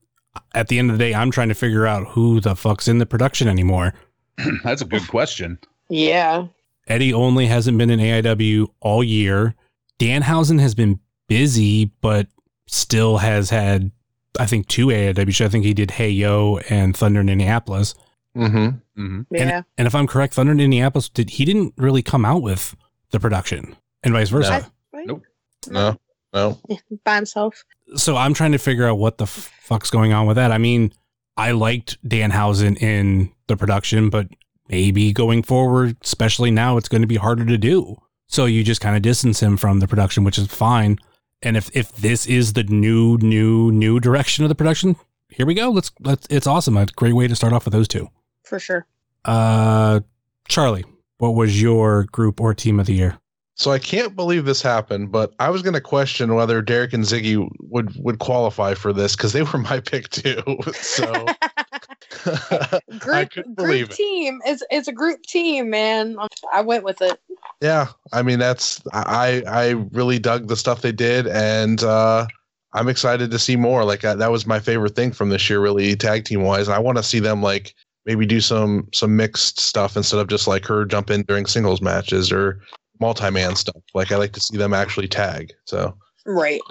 at the end of the day, I'm trying to figure out who the fuck's in the production anymore. That's a good question. Yeah. Eddie only hasn't been in AIW all year. Danhausen has been busy, but still has had, I think, two AIW shows. I think he did Hey Yo and Thunder in Indianapolis. Mm-hmm. hmm Yeah. And if I'm correct, Thunder in Indianapolis did he didn't really come out with the production, and vice versa. Right? Nope. No, no. By himself. so I'm trying to figure out what the fuck's going on with that. I mean, I liked Dan Danhausen in the production, but maybe going forward, especially now, it's going to be harder to do. So you just kind of distance him from the production, which is fine. And if if this is the new new new direction of the production, here we go. Let's let's. It's awesome. A great way to start off with those two. For sure. Uh, Charlie, what was your group or team of the year? So I can't believe this happened, but I was going to question whether Derek and Ziggy would would qualify for this because they were my pick too. So I Group couldn't group it. team. It's it's a group team, man. I went with it. Yeah, I mean that's I I really dug the stuff they did, and uh, I'm excited to see more. Like uh, that was my favorite thing from this year, really tag team wise. And I want to see them like maybe do some some mixed stuff instead of just like her jump in during singles matches or multi man stuff. Like I like to see them actually tag. So Right.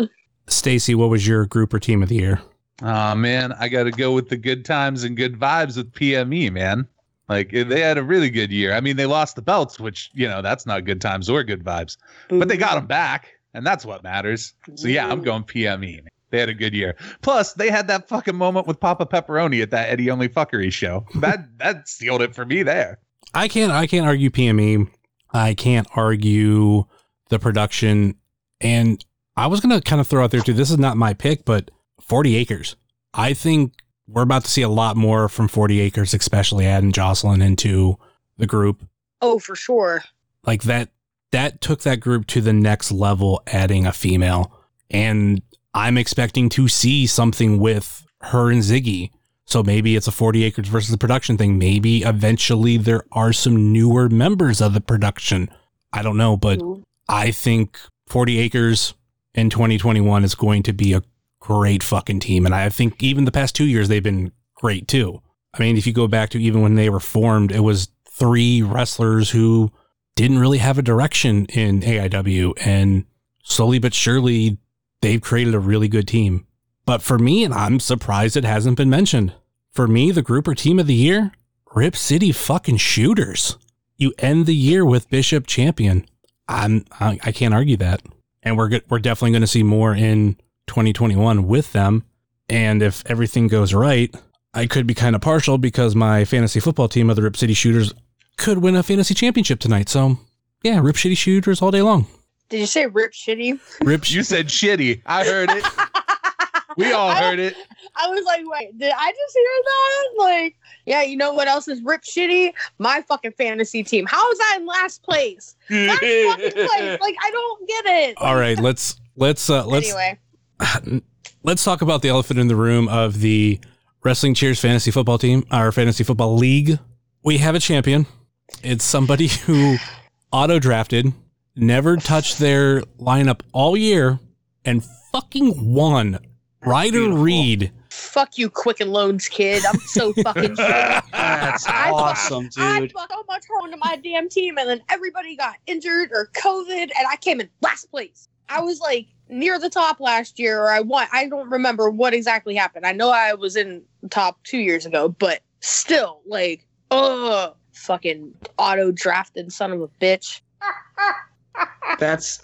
Stacy, what was your group or team of the year? Oh man, I got to go with the good times and good vibes with PME, man. Like eh, they had a really good year. I mean, they lost the belts, which you know that's not good times or good vibes, but they got them back, and that's what matters. So yeah, I'm going PME. man. They had a good year. Plus, they had that fucking moment with Papa Pepperoni at that Eddie Only Fuckery show. That that sealed it for me there. I can't I can't argue PME. I can't argue the production. And I was gonna kind of throw out there too. This is not my pick, but 40 acres. I think we're about to see a lot more from 40 acres, especially adding Jocelyn into the group. Oh, for sure. Like that that took that group to the next level, adding a female. And I'm expecting to see something with her and Ziggy. So maybe it's a 40 acres versus the production thing. Maybe eventually there are some newer members of the production. I don't know, but hmm. I think 40 acres in 2021 is going to be a great fucking team. And I think even the past two years, they've been great too. I mean, if you go back to even when they were formed, it was three wrestlers who didn't really have a direction in AIW. And slowly but surely, they've created a really good team. But for me, and I'm surprised it hasn't been mentioned, for me, the group or team of the year, Rip City fucking shooters. You end the year with Bishop champion. I'm I, I can't argue that. And we're good, we're definitely going to see more in 2021 with them. And if everything goes right, I could be kind of partial because my fantasy football team of the Rip City Shooters could win a fantasy championship tonight. So, yeah, Rip City Shooters all day long. Did you say rip shitty? Rip You said shitty. I heard it. We all heard it. I was like, wait, did I just hear that? Like, yeah, you know what else is rip shitty? My fucking fantasy team. How is that in last place? Last fucking place. Like, I don't get it. All right, let's let's uh let's anyway, let's talk about the elephant in the room of the Wrestling Cheers fantasy football team, our fantasy football league. We have a champion. It's somebody who auto drafted, never touched their lineup all year, and fucking won. Ryder Beautiful. Reed. Fuck you, Quicken Loans kid. I'm so fucking shitty. That's I put- awesome, I dude. put so much heart into my damn team, and then everybody got injured or COVID, and I came in last place. I was like near the top last year, or I won. I don't remember what exactly happened. I know I was in top two years ago, but still, like, ugh, fucking auto drafted son of a bitch. That's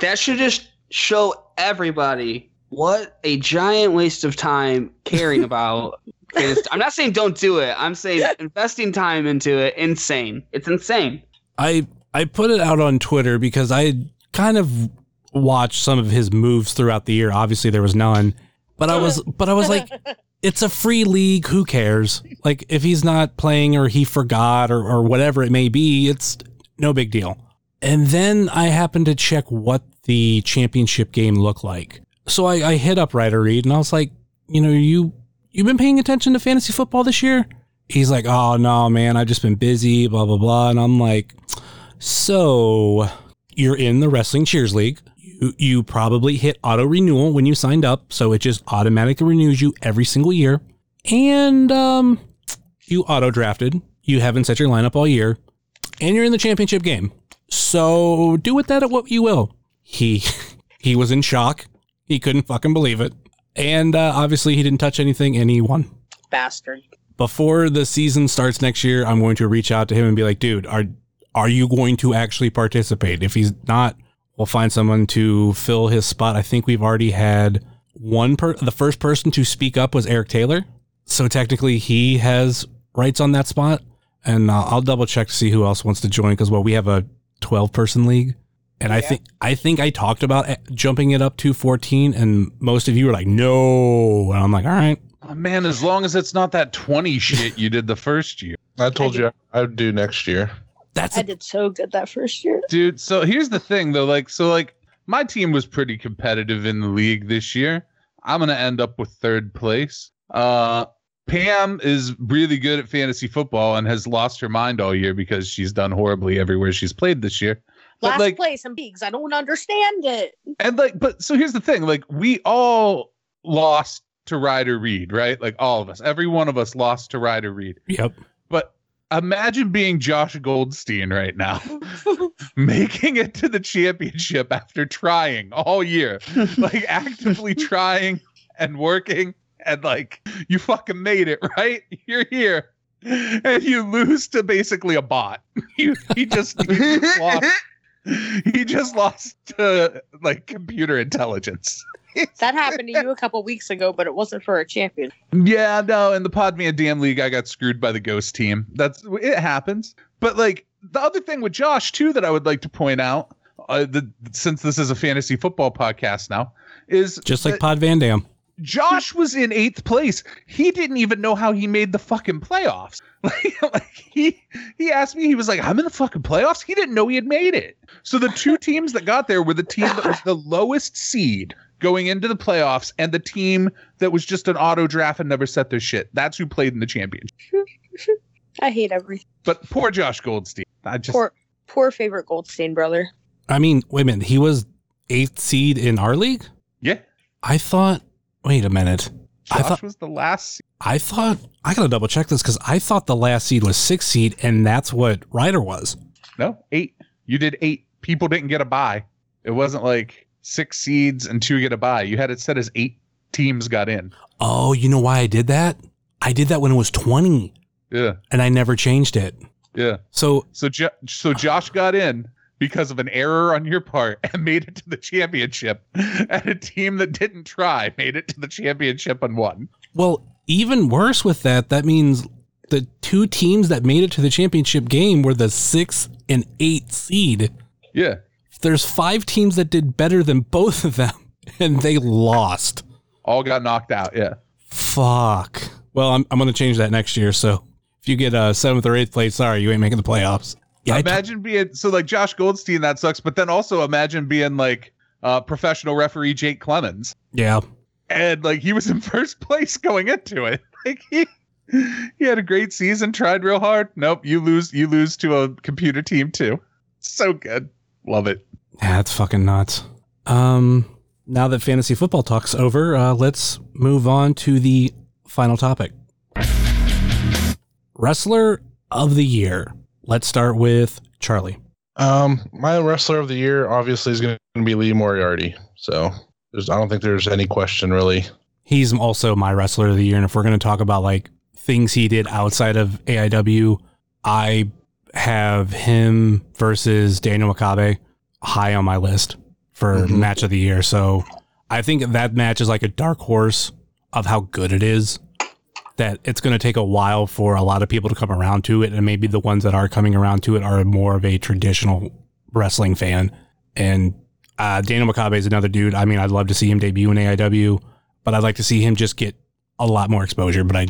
that should just show everybody what a giant waste of time caring about. I'm not saying don't do it. I'm saying investing time into it. Insane. It's insane. I I put it out on Twitter because I kind of watched some of his moves throughout the year. Obviously there was none, but I was but I was like it's a free league, who cares? Like if he's not playing or he forgot or or whatever it may be, it's no big deal. And then I happened to check what the championship game looked like. So I, I hit up Ryder Reed and I was like, you know, you you've been paying attention to fantasy football this year? He's like, oh no, man, I've just been busy, blah blah blah. And I'm like, so you're in the Wrestling Cheers League. You You- probably hit auto renewal when you signed up, so it just automatically renews you every single year. And um, you auto drafted. You haven't set your lineup all year, and you're in the championship game. So do with that what you will. He he was in shock. He couldn't fucking believe it, and uh, obviously he didn't touch anything, and he won Bastard. before the season starts next year, I'm going to reach out to him and be like, dude, are are you going to actually participate? If he's not, we'll find someone to fill his spot. I think we've already had one per the first person to speak up was Eric Taylor. So technically he has rights on that spot. And uh, I'll double check to see who else wants to join because well, we have a 12 person league. And I think I think I talked about eh, jumping it up to 14 and most of you were like, "No." And I'm like, "All right." Oh, man, as long as it's not that 20 shit you did the first year. I told you I'd do next year. That's I did so good that first year. Dude, so here's the thing though, like so like my team was pretty competitive in the league this year. I'm going to end up with third place. Uh Pam is really good at fantasy football and has lost her mind all year because she's done horribly everywhere she's played this year. But Last like place in leagues. I don't understand it. and like but so here's the thing, like we all lost to Ryder Reed, right? Like all of us. Every one of us lost to Ryder Reed. Yep. But imagine being Josh Goldstein right now. making it to the championship after trying all year, like actively trying and working, and like you fucking made it, right? You're here. And you lose to basically a bot. You he just, he just lost. He just lost to like computer intelligence. that happened to you a couple weeks ago, but it wasn't for a champion. Yeah, no, in the Pod Van Dam League, I got screwed by the ghost team. That's it happens. But like the other thing with Josh too that I would like to point out, uh, the, since this is a fantasy football podcast now, is Just like that Pod Van Dam. Josh was in eighth place. He didn't even know how he made the fucking playoffs. Like, like he he asked me, he was like, "I'm in the fucking playoffs." He didn't know he had made it. So the two teams that got there were the team that was the lowest seed going into the playoffs, and the team that was just an auto draft and never set their shit. That's who played in the championship. I hate everything. But poor Josh Goldstein. I just Poor, poor favorite Goldstein brother. I mean, wait a minute. He was eighth seed in our league? yeah. I thought, wait a minute. I Josh thought- was the last. seed. I thought, I gotta double check this because I thought the last seed was six seed and that's what Ryder was. No, eight. You did eight. People didn't get a buy. It wasn't like six seeds and two get a buy. You had it set as eight teams got in. Oh, you know why I did that? I did that when it was 20 Yeah. and I never changed it. Yeah. So, So jo- so Josh got in because of an error on your part and made it to the championship. And a team that didn't try made it to the championship and won. well, even worse with that, that means the two teams that made it to the championship game were the sixth and eighth seed. Yeah. There's five teams that did better than both of them and they lost. All got knocked out. Yeah. Fuck. Well, I'm, I'm going to change that next year. So if you get a seventh or eighth place, sorry, you ain't making the playoffs. Yeah, I t- imagine being so like Josh Goldstein, that sucks. But then also imagine being like uh, professional referee Jake Clemens. yeah. and like he was in first place going into it. Like he he had a great season, tried real hard. Nope, you lose you lose to a computer team too. So good. Love it. Yeah, that's fucking nuts. Um, now that fantasy football talk's over, uh, let's move on to the final topic. Wrestler of the year. Let's start with Charlie. Um, my wrestler of the year obviously is going to be Lee Moriarty. So there's, I don't think there's any question really. He's also my wrestler of the year, and if we're going to talk about like things he did outside of AIW, I have him versus Daniel Makabe high on my list for Mhm. match of the year. So I think that match is like a dark horse of how good it is. That it's going to take a while for a lot of people to come around to it, and maybe the ones that are coming around to it are more of a traditional wrestling fan. And uh, Daniel Makabe is another dude. I mean, I'd love to see him debut in AIW, but I'd like to see him just get a lot more exposure. But I,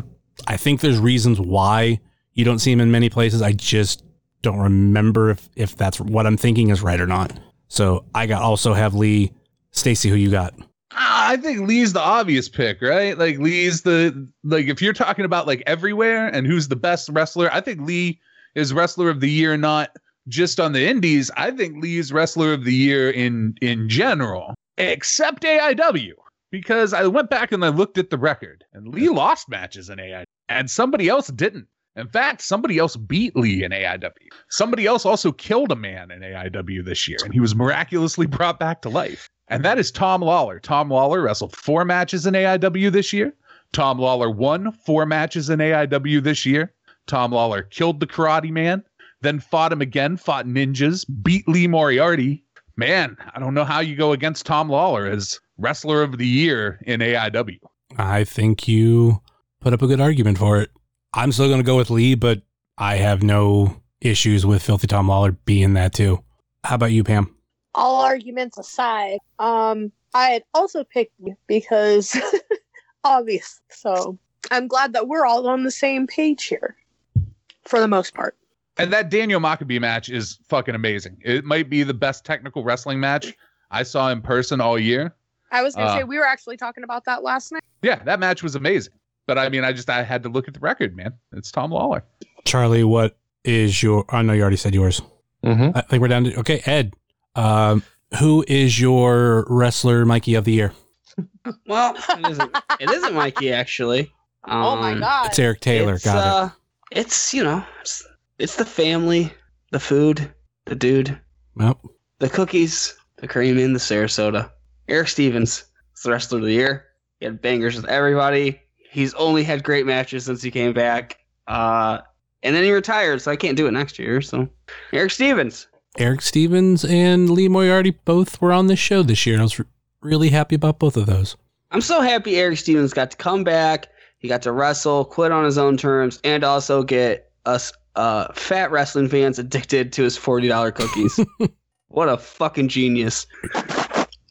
I think there's reasons why you don't see him in many places. I just don't remember if if that's what I'm thinking is right or not. So I got also have Lee, Stacy. Who you got? Ah, I think Lee's the obvious pick, right? Like Lee's the like if you're talking about like everywhere and who's the best wrestler, I think Lee is wrestler of the year not just on the indies, I think Lee's wrestler of the year in in general, except AIW, because I went back and I looked at the record, and Lee lost matches in AIW, and somebody else didn't. In fact, somebody else beat Lee in AIW. Somebody else also killed a man in AIW this year, and he was miraculously brought back to life. And that is Tom Lawlor. Tom Lawlor wrestled four matches in AIW this year. Tom Lawlor won four matches in AIW this year. Tom Lawlor killed the Karate Man, then fought him again, fought ninjas, beat Lee Moriarty. Man, I don't know how you go against Tom Lawlor as wrestler of the year in AIW. I think you put up a good argument for it. I'm still going to go with Lee, but I have no issues with Filthy Tom Lawlor being that too. How about you, Pam? All arguments aside, um, I had also picked you because obvious. So I'm glad that we're all on the same page here, for the most part. And that Daniel Makabe match is fucking amazing. It might be the best technical wrestling match I saw in person all year. I was gonna Uh. say we were actually talking about that last night. Yeah, that match was amazing. But I mean, I just I had to look at the record, man. It's Tom Lawlor. Charlie, what is your? I know you already said yours. Mm-hmm. I think we're down to okay. Ed, um, who is your wrestler Mikey of the year? Well, it isn't. It isn't Mikey actually. oh my Um, god! It's Eric Taylor. It's, Got it. uh, It's you know, it's, it's the family, the food, the dude, Well, the cookies, the cream in the Sarasota. Eric Stevens is the wrestler of the year. He had bangers with everybody. He's only had great matches since he came back. Uh, and then he retired, so I can't do it next year. So Eric Stevens. Eric Stevens and Lee Moriarty both were on this show this year. I was r- really happy about both of those. I'm so happy Eric Stevens got to come back. He got to wrestle, quit on his own terms, and also get us uh, fat wrestling fans addicted to his $40 cookies. what a fucking genius.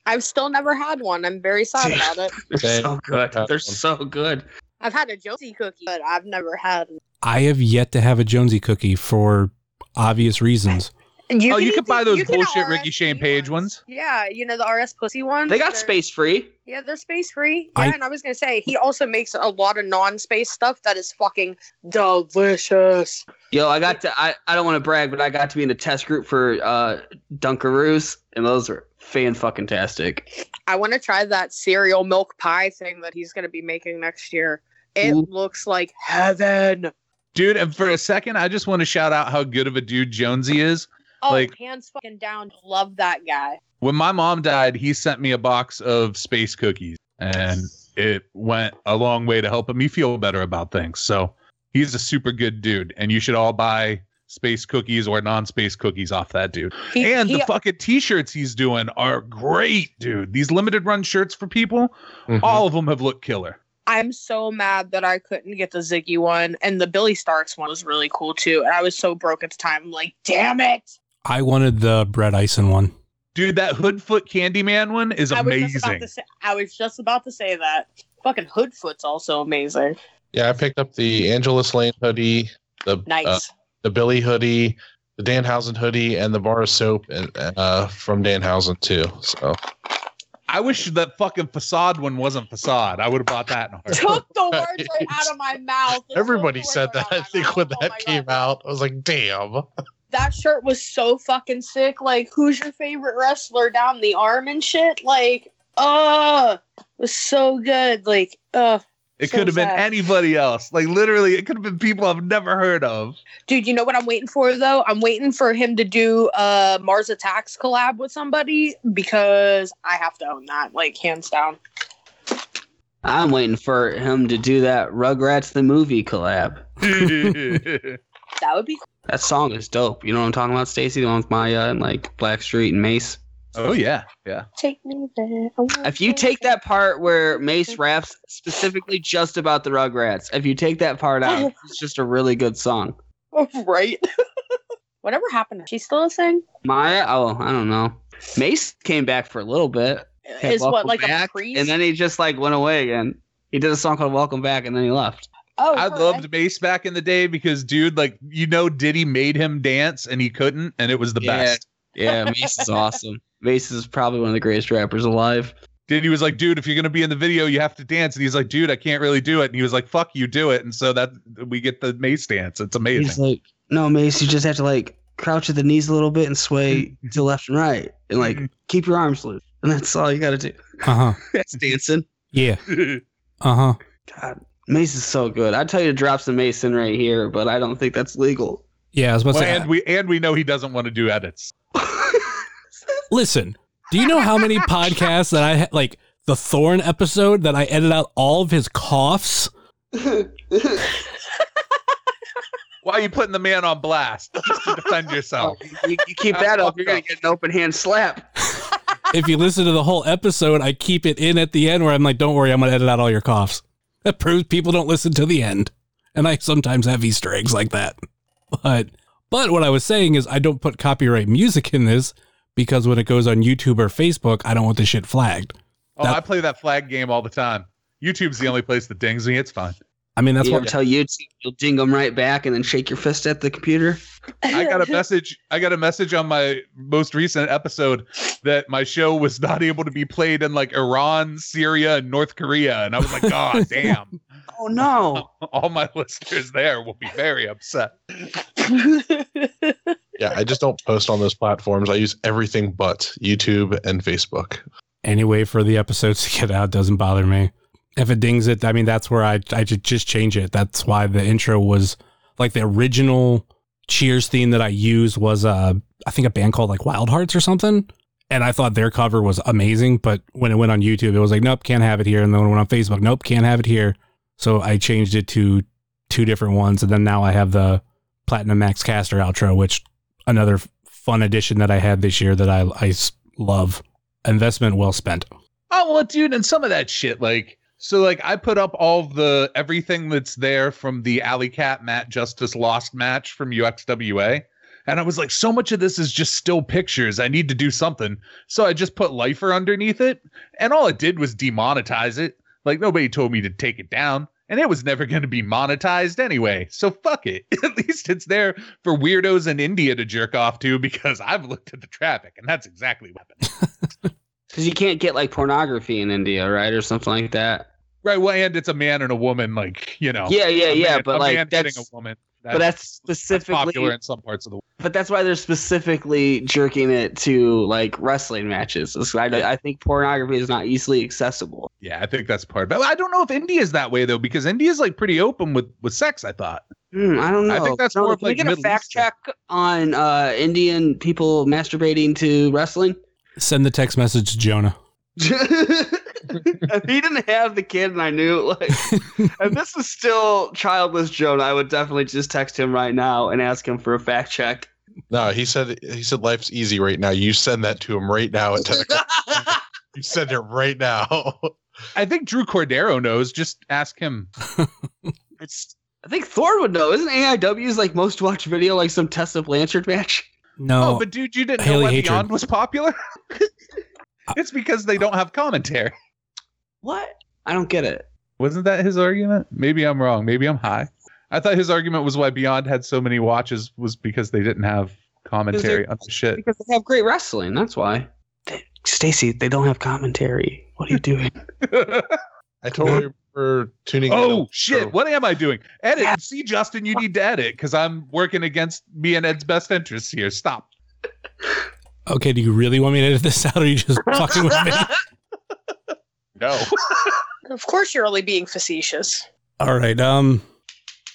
I've still never had one. I'm very sad about it. They're so good. They're so good. I've had a Jonesy cookie, but I've never had. I have yet to have a Jonesy cookie for obvious reasons. You oh, you eat could buy those bullshit Ricky Shane Page ones. Yeah, you know the RS pussy ones. They got They're- space free. Yeah, they're space free. Yeah, I- and I was gonna say he also makes a lot of non-space stuff that is fucking delicious. Yo, I got to. I, I don't want to brag, but I got to be in the test group for uh, Dunkaroos, and those are fan fucking tastic. I want to try that cereal milk pie thing that he's gonna be making next year. It Ooh. looks like heaven. Dude, and for a second, I just want to shout out how good of a dude Jonesy is. Oh, Like- hands fucking down. Love that guy. When my mom died, he sent me a box of space cookies, and it went a long way to helping me feel better about things. So he's a super good dude, and you should all buy space cookies or non-space cookies off that dude. He, and he, the fucking t-shirts he's doing are great, dude. These limited run shirts for people, Mhm. all of them have looked killer. I'm so mad that I couldn't get the Ziggy one, and the Billy Starks one was really cool too. And I was so broke at the time. I'm like, damn it! I wanted the Brett Ison one. Dude, that Hoodfoot Candyman one is I was amazing. say. I was just about to say that. Fucking Hoodfoot's also amazing. Yeah, I picked up the Angelus Layne hoodie, the Nice. uh, the Billy hoodie, the Danhausen hoodie, and the bar of soap and, uh, from Danhausen too. So I wish that fucking facade one wasn't facade. I would have bought that in a heartbeat. Took the words right out of my mouth. It everybody said that. I think my when mouth. that Oh came God. out, I was like, "Damn!" that shirt was so fucking sick. Like, who's your favorite wrestler down the arm and shit? Like, uh, it was so good. Like, uh, It So could have been anybody else. Like literally, it could have been people I've never heard of. dude, you know what I'm waiting for though? I'm waiting for him to do a Mars Attacks collab with somebody because I have to own that, like hands down. I'm waiting for him to do that Rugrats the movie collab. That would be cool. That song is dope. You know what I'm talking about, Stacy? The one with Mya and like Blackstreet and Mase. oh yeah, yeah. Take me there. If you take that part where Mase raps specifically just about the Rugrats, if you take that part out, it's just a really good song. right. Whatever happened? She's still a thing? Mya, oh, I don't know. Mase came back for a little bit. Is what like Back, a priest? and then he just like went away again. He did a song called Welcome Back, and then he left. Oh, I her. loved Mase back in the day because, dude, like you know, Diddy made him dance and he couldn't, and it was the Yeah. best. Yeah, Mase is awesome. Mase is probably one of the greatest rappers alive. Diddy was like, dude, if you're gonna be in the video, you have to dance. And he's like, dude, I can't really do it. And he was like, fuck you, do it. And so that we get the Mase dance. It's amazing. He's like, no, Mase, you just have to like crouch at the knees a little bit and sway to left and right, and like keep your arms loose, and that's all you got to do. Uh huh. That's dancing. Yeah. Uh huh. God, Mase is so good. I'd tell you to drop some Mason right here, but I don't think that's legal. Yeah, I was about to Well, say. and we and we know he doesn't want to do edits. Listen, do you know how many podcasts that I ha- like the Thorn episode that I edit out all of his coughs? Why are you putting the man on blast? Just to defend yourself. you, you keep that up, you're gonna get an open hand slap. If you listen to the whole episode, I keep it in at the end where I'm like, "Don't worry, I'm gonna edit out all your coughs." That proves people don't listen to the end, and I sometimes have Easter eggs like that. But but what I was saying is, I don't put copyright music in this because when it goes on YouTube or Facebook, I don't want the shit flagged. Oh, That- I play that flag game all the time. YouTube's the only place that dings me. It's fine. I mean, that's you what ever tell YouTube you'll ding them right back and then shake your fist at the computer? I got a message. I got a message on my most recent episode that my show was not able to be played in like Iran, Syria, and North Korea, and I was like, "God damn!" Oh no! All my listeners there will be very upset. Yeah, I just don't post on those platforms. I use everything but YouTube and Facebook. any way for the episodes to get out doesn't bother me. If it dings it, I mean, that's where I I ju- just change it. That's why the intro was like the original Cheers theme that I used was uh I think a band called like Wild Hearts or something. And I thought their cover was amazing, but when it went on YouTube, it was like, nope, can't have it here. And then when it went on Facebook, nope, can't have it here. So I changed it to two different ones, and then now I have the Platinum Max Caster outro, which another fun addition that I had this year that I I love. Investment well spent. Oh well, dude, and some of that shit, like so, like I put up all the everything that's there from the Alley Cat Matt Justice Lost match from UXWA, and I was like, so much of this is just still pictures. I need to do something, so I just put Lifer underneath it, and all it did was demonetize it. Like nobody told me to take it down. And it was never going to be monetized anyway. So fuck it. At least it's there for weirdos in India to jerk off to because I've looked at the traffic and that's exactly what happened. Because you can't get like pornography in India, right, or something like that. Right. Well, and it's a man and a woman, like you know. Yeah, yeah, a yeah. but a like man that's a woman. but that's that's specifically popular in some parts of the world. but that's why they're specifically jerking it to like wrestling matches. I, I think pornography is not easily accessible. Yeah, I think that's part. But I don't know if India is that way though, because India is like pretty open with with sex. I thought. Hmm, I don't know. I think that's Jonah, more of, can we like, get a Middle fact Eastern. check on uh, Indian people masturbating to wrestling. Send the text message to Jonah. if he didn't have the kid and I knew like if this was still childless Jonah, I would definitely just text him right now and ask him for a fact check. No, he said he said life's easy right now. You send that to him right now at 10 o'clock. you send it right now. I think Drew Cordeiro knows. Just ask him. It's I think Thor would know. Isn't AIW's like most watched video like some Tessa Blanchard match? No, Oh, but dude, you didn't Haley know why Hatred. Beyond was popular? it's because they don't have commentary. What? I don't get it. Wasn't that his argument? Maybe I'm wrong. Maybe I'm high. I thought his argument was why Beyond had so many watches was because they didn't have commentary on the shit. Because they have great wrestling. That's why. Stacy, they don't have commentary. What are you doing? I totally remember tuning in. oh to- shit! What am I doing? Edit. See, Justin, you need to edit because I'm working against me and Ed's best interests here. Stop. okay. Do you really want me to edit this out, or are you just fucking with me? No. Of course, you're only being facetious. All right. Um,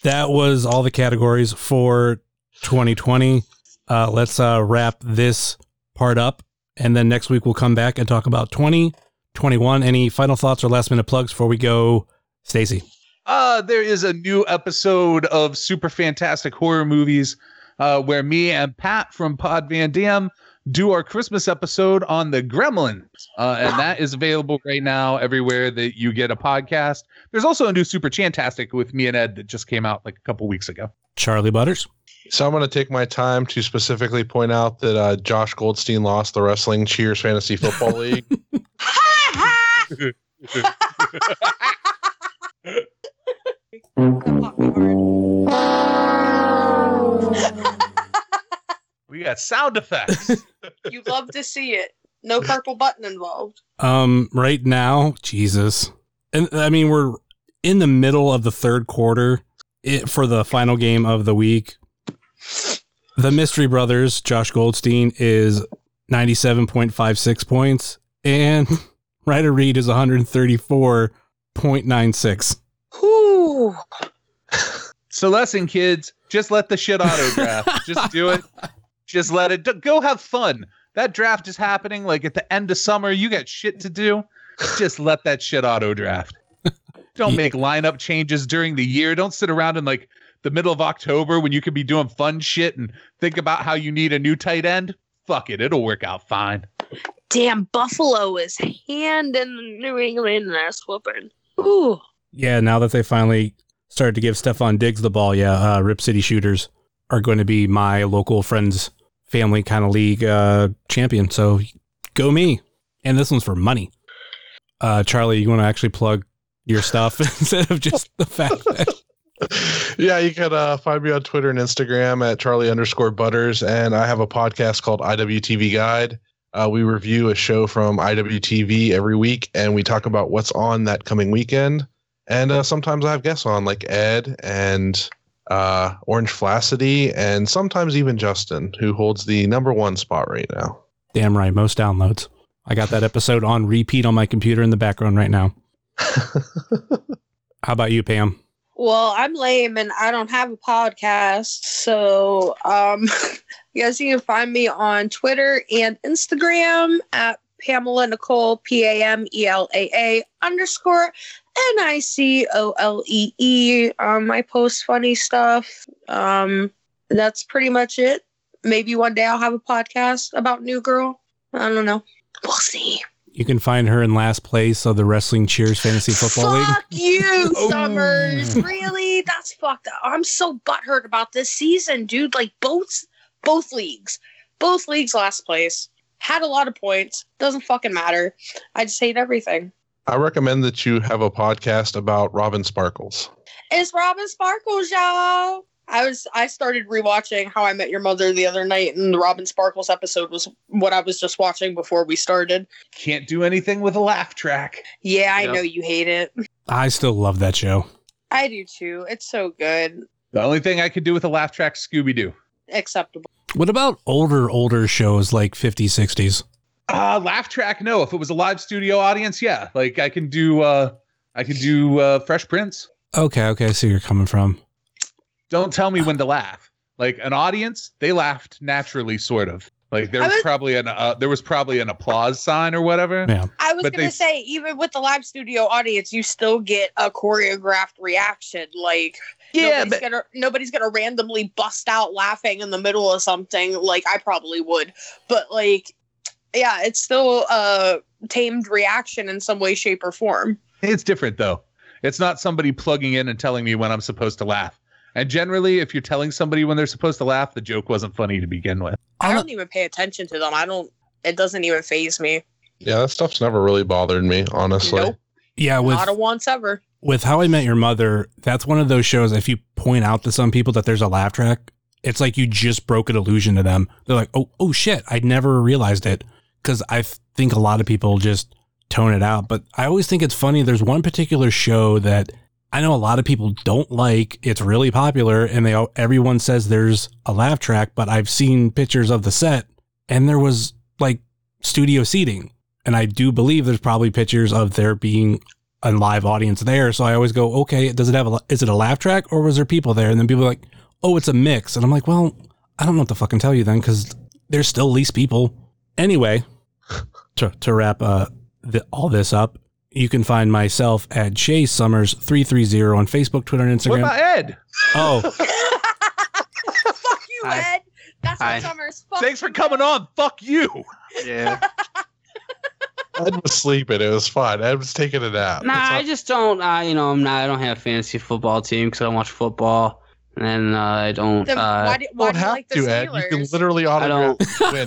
that was all the categories for 2020. Uh, let's uh, wrap this part up, and then next week we'll come back and talk about 2021. Any final thoughts or last minute plugs before we go, Stacy? Uh, there is a new episode of Super Fantastic Horror Movies uh, where me and Pat from Pod Van Dam do our Christmas episode on the Gremlins. Uh, and that is available right now everywhere that you get a podcast. There's also a new Super Chantastic with me and Ed that just came out like a couple weeks ago. Charlie Butters. So I'm going to take my time to specifically point out that uh, Josh Goldstein lost the Wrestling Cheers Fantasy Football League. We got sound effects. You love to see it. No purple button involved. Um, right now, Jesus, and I mean we're in the middle of the third quarter it, for the final game of the week. The Mystery Brothers, Josh Goldstein, is 97.56 points, and Ryder Reed is 134.96. Whew. So listen, kids, just let the shit auto draft. just do it. Just let it d- go. Have fun. That draft is happening like at the end of summer. You got shit to do. Just let that shit auto draft. Don't Yeah. make lineup changes during the year. Don't sit around in like the middle of October when you could be doing fun shit and think about how you need a new tight end. Fuck it, it'll work out fine. Damn, Buffalo is handing the New England ass whooping. Ooh. Yeah, now that they finally started to give Stefon Diggs the ball, yeah, uh, Rip City Shooters are going to be my local friends family kind of league uh, champion. So go me. And this one's for money. Uh, Charlie, you want to actually plug your stuff instead of just the fact that yeah, you can uh, find me on Twitter and Instagram at Charlie underscore Butters, and I have a podcast called IWTV Guide. Uh, we review a show from IWTV every week, and we talk about what's on that coming weekend. And uh, sometimes I have guests on, like Ed and uh, Orange Flaccidity, and sometimes even Justin, who holds the number one spot right now. damn right, most downloads. I got that episode on repeat on my computer in the background right now. How about you, Pam? Well, I'm lame and I don't have a podcast, so um, you guys you can find me on Twitter and Instagram at Pamela Nicole P A M E L A A underscore N I C O L E E. Um, I post funny stuff. Um, that's pretty much it. Maybe one day I'll have a podcast about New Girl. I don't know. We'll see. You can find her in last place of the Wrestling Cheers Fantasy Football League. Fuck you, Oh. Summers. really? That's fucked up. I'm so butthurt about this season, dude. Like both both leagues. Both leagues last place. Had a lot of points. Doesn't fucking matter. I just hate everything. I recommend that you have a podcast about Robin Sparkles. It's Robin Sparkles, y'all. I was I started rewatching How I Met Your Mother the other night, and the Robin Sparkles episode was what I was just watching before we started. Can't do anything with a laugh track. Yeah, I Yep. know you hate it. I still love that show. I do too. It's so good. The only thing I could do with a laugh track, Scooby Doo. Acceptable. What about older, older shows like 50s, 60s? Uh laugh track, no. If it was a live studio audience, yeah. Like I can do uh I can do uh Fresh Prince. Okay, okay, I see where you're coming from. Don't tell me when to laugh. Like an audience, they laughed naturally, sort of. Like there was was- probably an uh, there was probably an applause sign or whatever. Yeah. I was But gonna they- say, even with the live studio audience, you still get a choreographed reaction. Like Yeah, nobody's but gonna nobody's gonna randomly bust out laughing in the middle of something. Like I probably would, but like, yeah, it's still a tamed reaction in some way, shape, or form. it's different though. It's not somebody plugging in and telling me when I'm supposed to laugh. And generally, if you're telling somebody when they're supposed to laugh, the joke wasn't funny to begin with. I don't even pay attention to them. I don't. It doesn't even phase me. Yeah, that stuff's never really bothered me, honestly. Nope, Yeah, with not a once ever. with How I Met Your Mother, that's one of those shows. If you point out to some people that there's a laugh track, it's like you just broke an illusion to them. They're like, "Oh, oh shit! I never realized it." Because I think a lot of people just tone it out. But I always think it's funny. There's one particular show that I know a lot of people don't like. It's really popular, and they everyone says there's a laugh track. But I've seen pictures of the set, and there was like studio seating, and I do believe there's probably pictures of there being a live audience there. So I always go, okay, does it have a, is it a laugh track or was there people there? And then people are like, oh, it's a mix. And I'm like, well, I don't know what to fucking tell you then because there's still least people. Anyway, to, to wrap uh, the, all this up, you can find myself at Chase Summers 330 on Facebook, Twitter, and Instagram. What Instagram. about Ed? oh, Fuck you, Hi. Ed. That's Hi. what Summers. Fuck Thanks for coming Ed. on. Fuck you. Yeah. Ed was sleeping. It was fine. Ed was taking a nap. Nah, It's I not- just don't. Uh, you know, I'm not. I don't have a fantasy football team because I don't watch football, and uh, I don't. Then Uh, why do, why don't do you have like the to, Steelers? Ed. You can literally I auto win.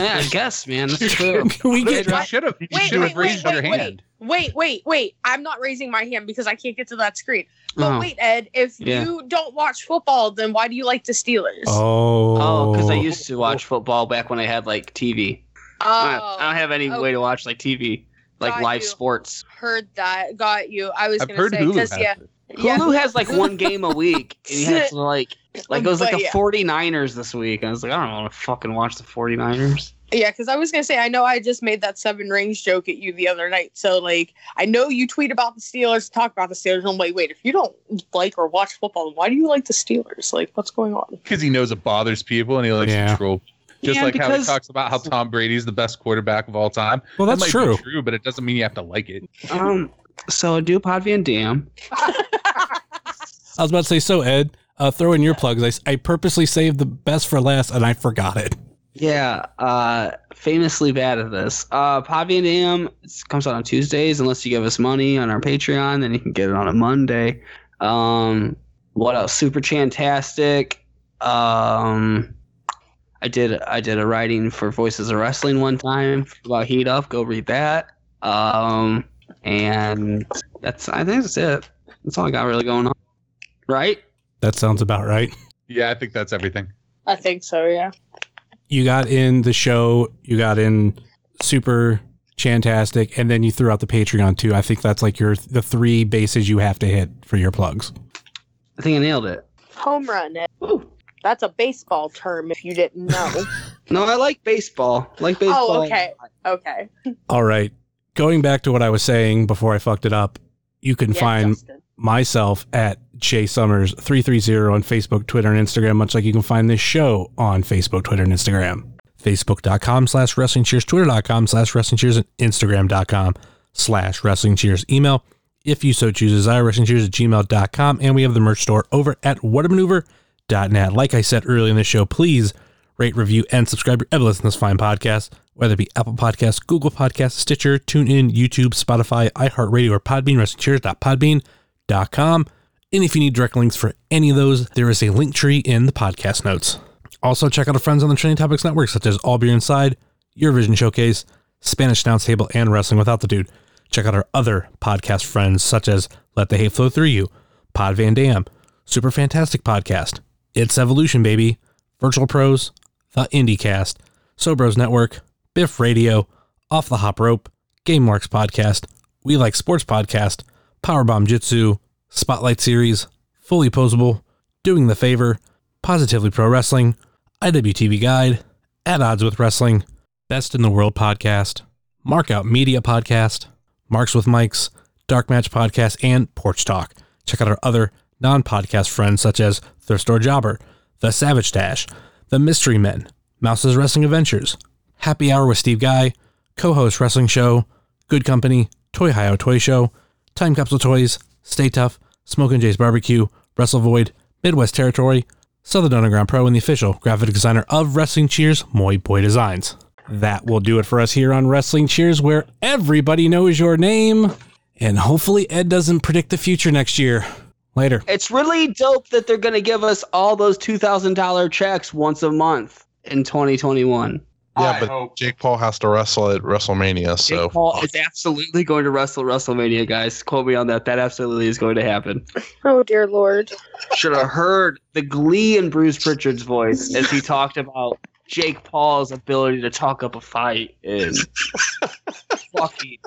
Yeah, I guess, man. That's true. we get You should have. You Wait, should wait, have wait, raised wait, your wait. hand. Wait, wait, wait. I'm not raising my hand because I can't get to that screen. But Oh. wait, Ed, if Yeah. you don't watch football, then why do you like the Steelers? Oh, Oh, because I used to watch football back when I had like TV. I, Oh, I don't have any oh. way to watch like TV, like Got live you. sports. heard that. Got you. I was I've gonna heard say because has yeah, it. Yeah. Hulu has like one game a week, and you have to like like it was like But the yeah. 49ers this week. I was like, I don't want to fucking watch the 49ers. Yeah, because I was gonna say I know I just made that seven rings joke at you the other night. So like I know you tweet about the Steelers, talk about the Steelers. I'm like, wait, if you don't like or watch football, then why do you like the Steelers? Like, what's going on? because he knows it bothers people and he likes Yeah. to troll. Just Yeah, like how he because- talks about how Tom Brady's the best quarterback of all time. Well, That that's might be true. true, but it doesn't mean you have to like it. Um, so do Pod Van Dam. I was about to say, so Ed, uh, throw in your plugs. I, I purposely saved the best for last, and I forgot it. Yeah, uh, famously bad at this. Uh, Pod Van Dam comes out on Tuesdays. Unless you give us money on our Patreon, then you can get it on a Monday. Um, what else? Super Chantastic. Um, I did I did a writing for Voices of Wrestling one time about Heat Up. Go read that. Um, and that's I think that's it. That's all I got really going on. Right? That sounds about right. Yeah, I think that's everything. I think so. Yeah. You got in the show, you got in super chantastic, and then you threw out the Patreon too. I think that's like your the three bases you have to hit for your plugs. I think I nailed it. Home run. Ed. Ooh. That's a baseball term if you didn't know. No, I like baseball. I like oh, baseball. oh, okay. Okay. All right. Going back to what I was saying before I fucked it up, you can Yeah, find Justin. myself at Jay Summers 330 on Facebook, Twitter, and Instagram, much like you can find this show on Facebook, Twitter, and Instagram. Facebook.com slash wrestling cheers, Twitter.com slash wrestling cheers, and Instagram.com slash wrestling cheers. Email, if you so choose, is wrestling cheers at gmail.com. And we have the merch store over at whatamaneuver.net. Like I said earlier in the show, please rate, review, and subscribe you listen to this fine podcast, whether it be Apple Podcasts, Google Podcasts, Stitcher, TuneIn, YouTube, Spotify, iHeartRadio, or Podbean, wrestlingcheers.podbean.com. And if you need direct links for any of those, there is a link tree in the podcast notes. Also, check out our friends on the Training Topics Network, such as All Beer Inside, Eurovision Showcase, Spanish Announce Table, and Wrestling Without the Dude. Check out our other podcast friends, such as Let the Hate Flow Through You, Pod Van Dam, Super Fantastic Podcast, It's Evolution Baby, Virtual Pros, The IndieCast, Sobros Network, Biff Radio, Off the Hop Rope, Game Marks Podcast, We Like Sports Podcast, Powerbomb Jitsu, Spotlight Series, Fully Posable, Doing the Favor, Positively Pro Wrestling, IWTV Guide, At Odds with Wrestling, Best in the World Podcast, Markout Media Podcast, Marks with Mikes, Dark Match Podcast, and Porch Talk. Check out our other non podcast friends such as Thrift Store Jobber, The Savage Dash, The Mystery Men, Mouse's Wrestling Adventures, Happy Hour with Steve Guy, co host Wrestling Show, Good Company, Toy Hio Toy Show, Time Capsule Toys, Stay Tough, Smokin' Jay's Barbecue, Wrestle Void, Midwest Territory, Southern Underground Pro, and the official graphic designer of Wrestling Cheers, Moy Boy Designs. That will do it for us here on Wrestling Cheers, where everybody knows your name. And hopefully, Ed doesn't predict the future next year. Later. It's really dope that they're going to give us all those $2,000 checks once a month in 2021. Yeah, but Jake Paul has to wrestle at WrestleMania, so Jake Paul is absolutely going to wrestle WrestleMania, guys. Quote me on that. That absolutely is going to happen. Oh dear lord. Should have heard the glee in Bruce Prichard's voice as he talked about Jake Paul's ability to talk up a fight and fucking.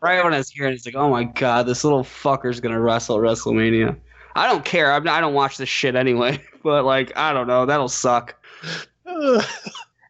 Right when I was hearing, it, it's like, oh my god, this little fucker's gonna wrestle at WrestleMania. I don't care. I'm, I don't watch this shit anyway. But like, I don't know. That'll suck.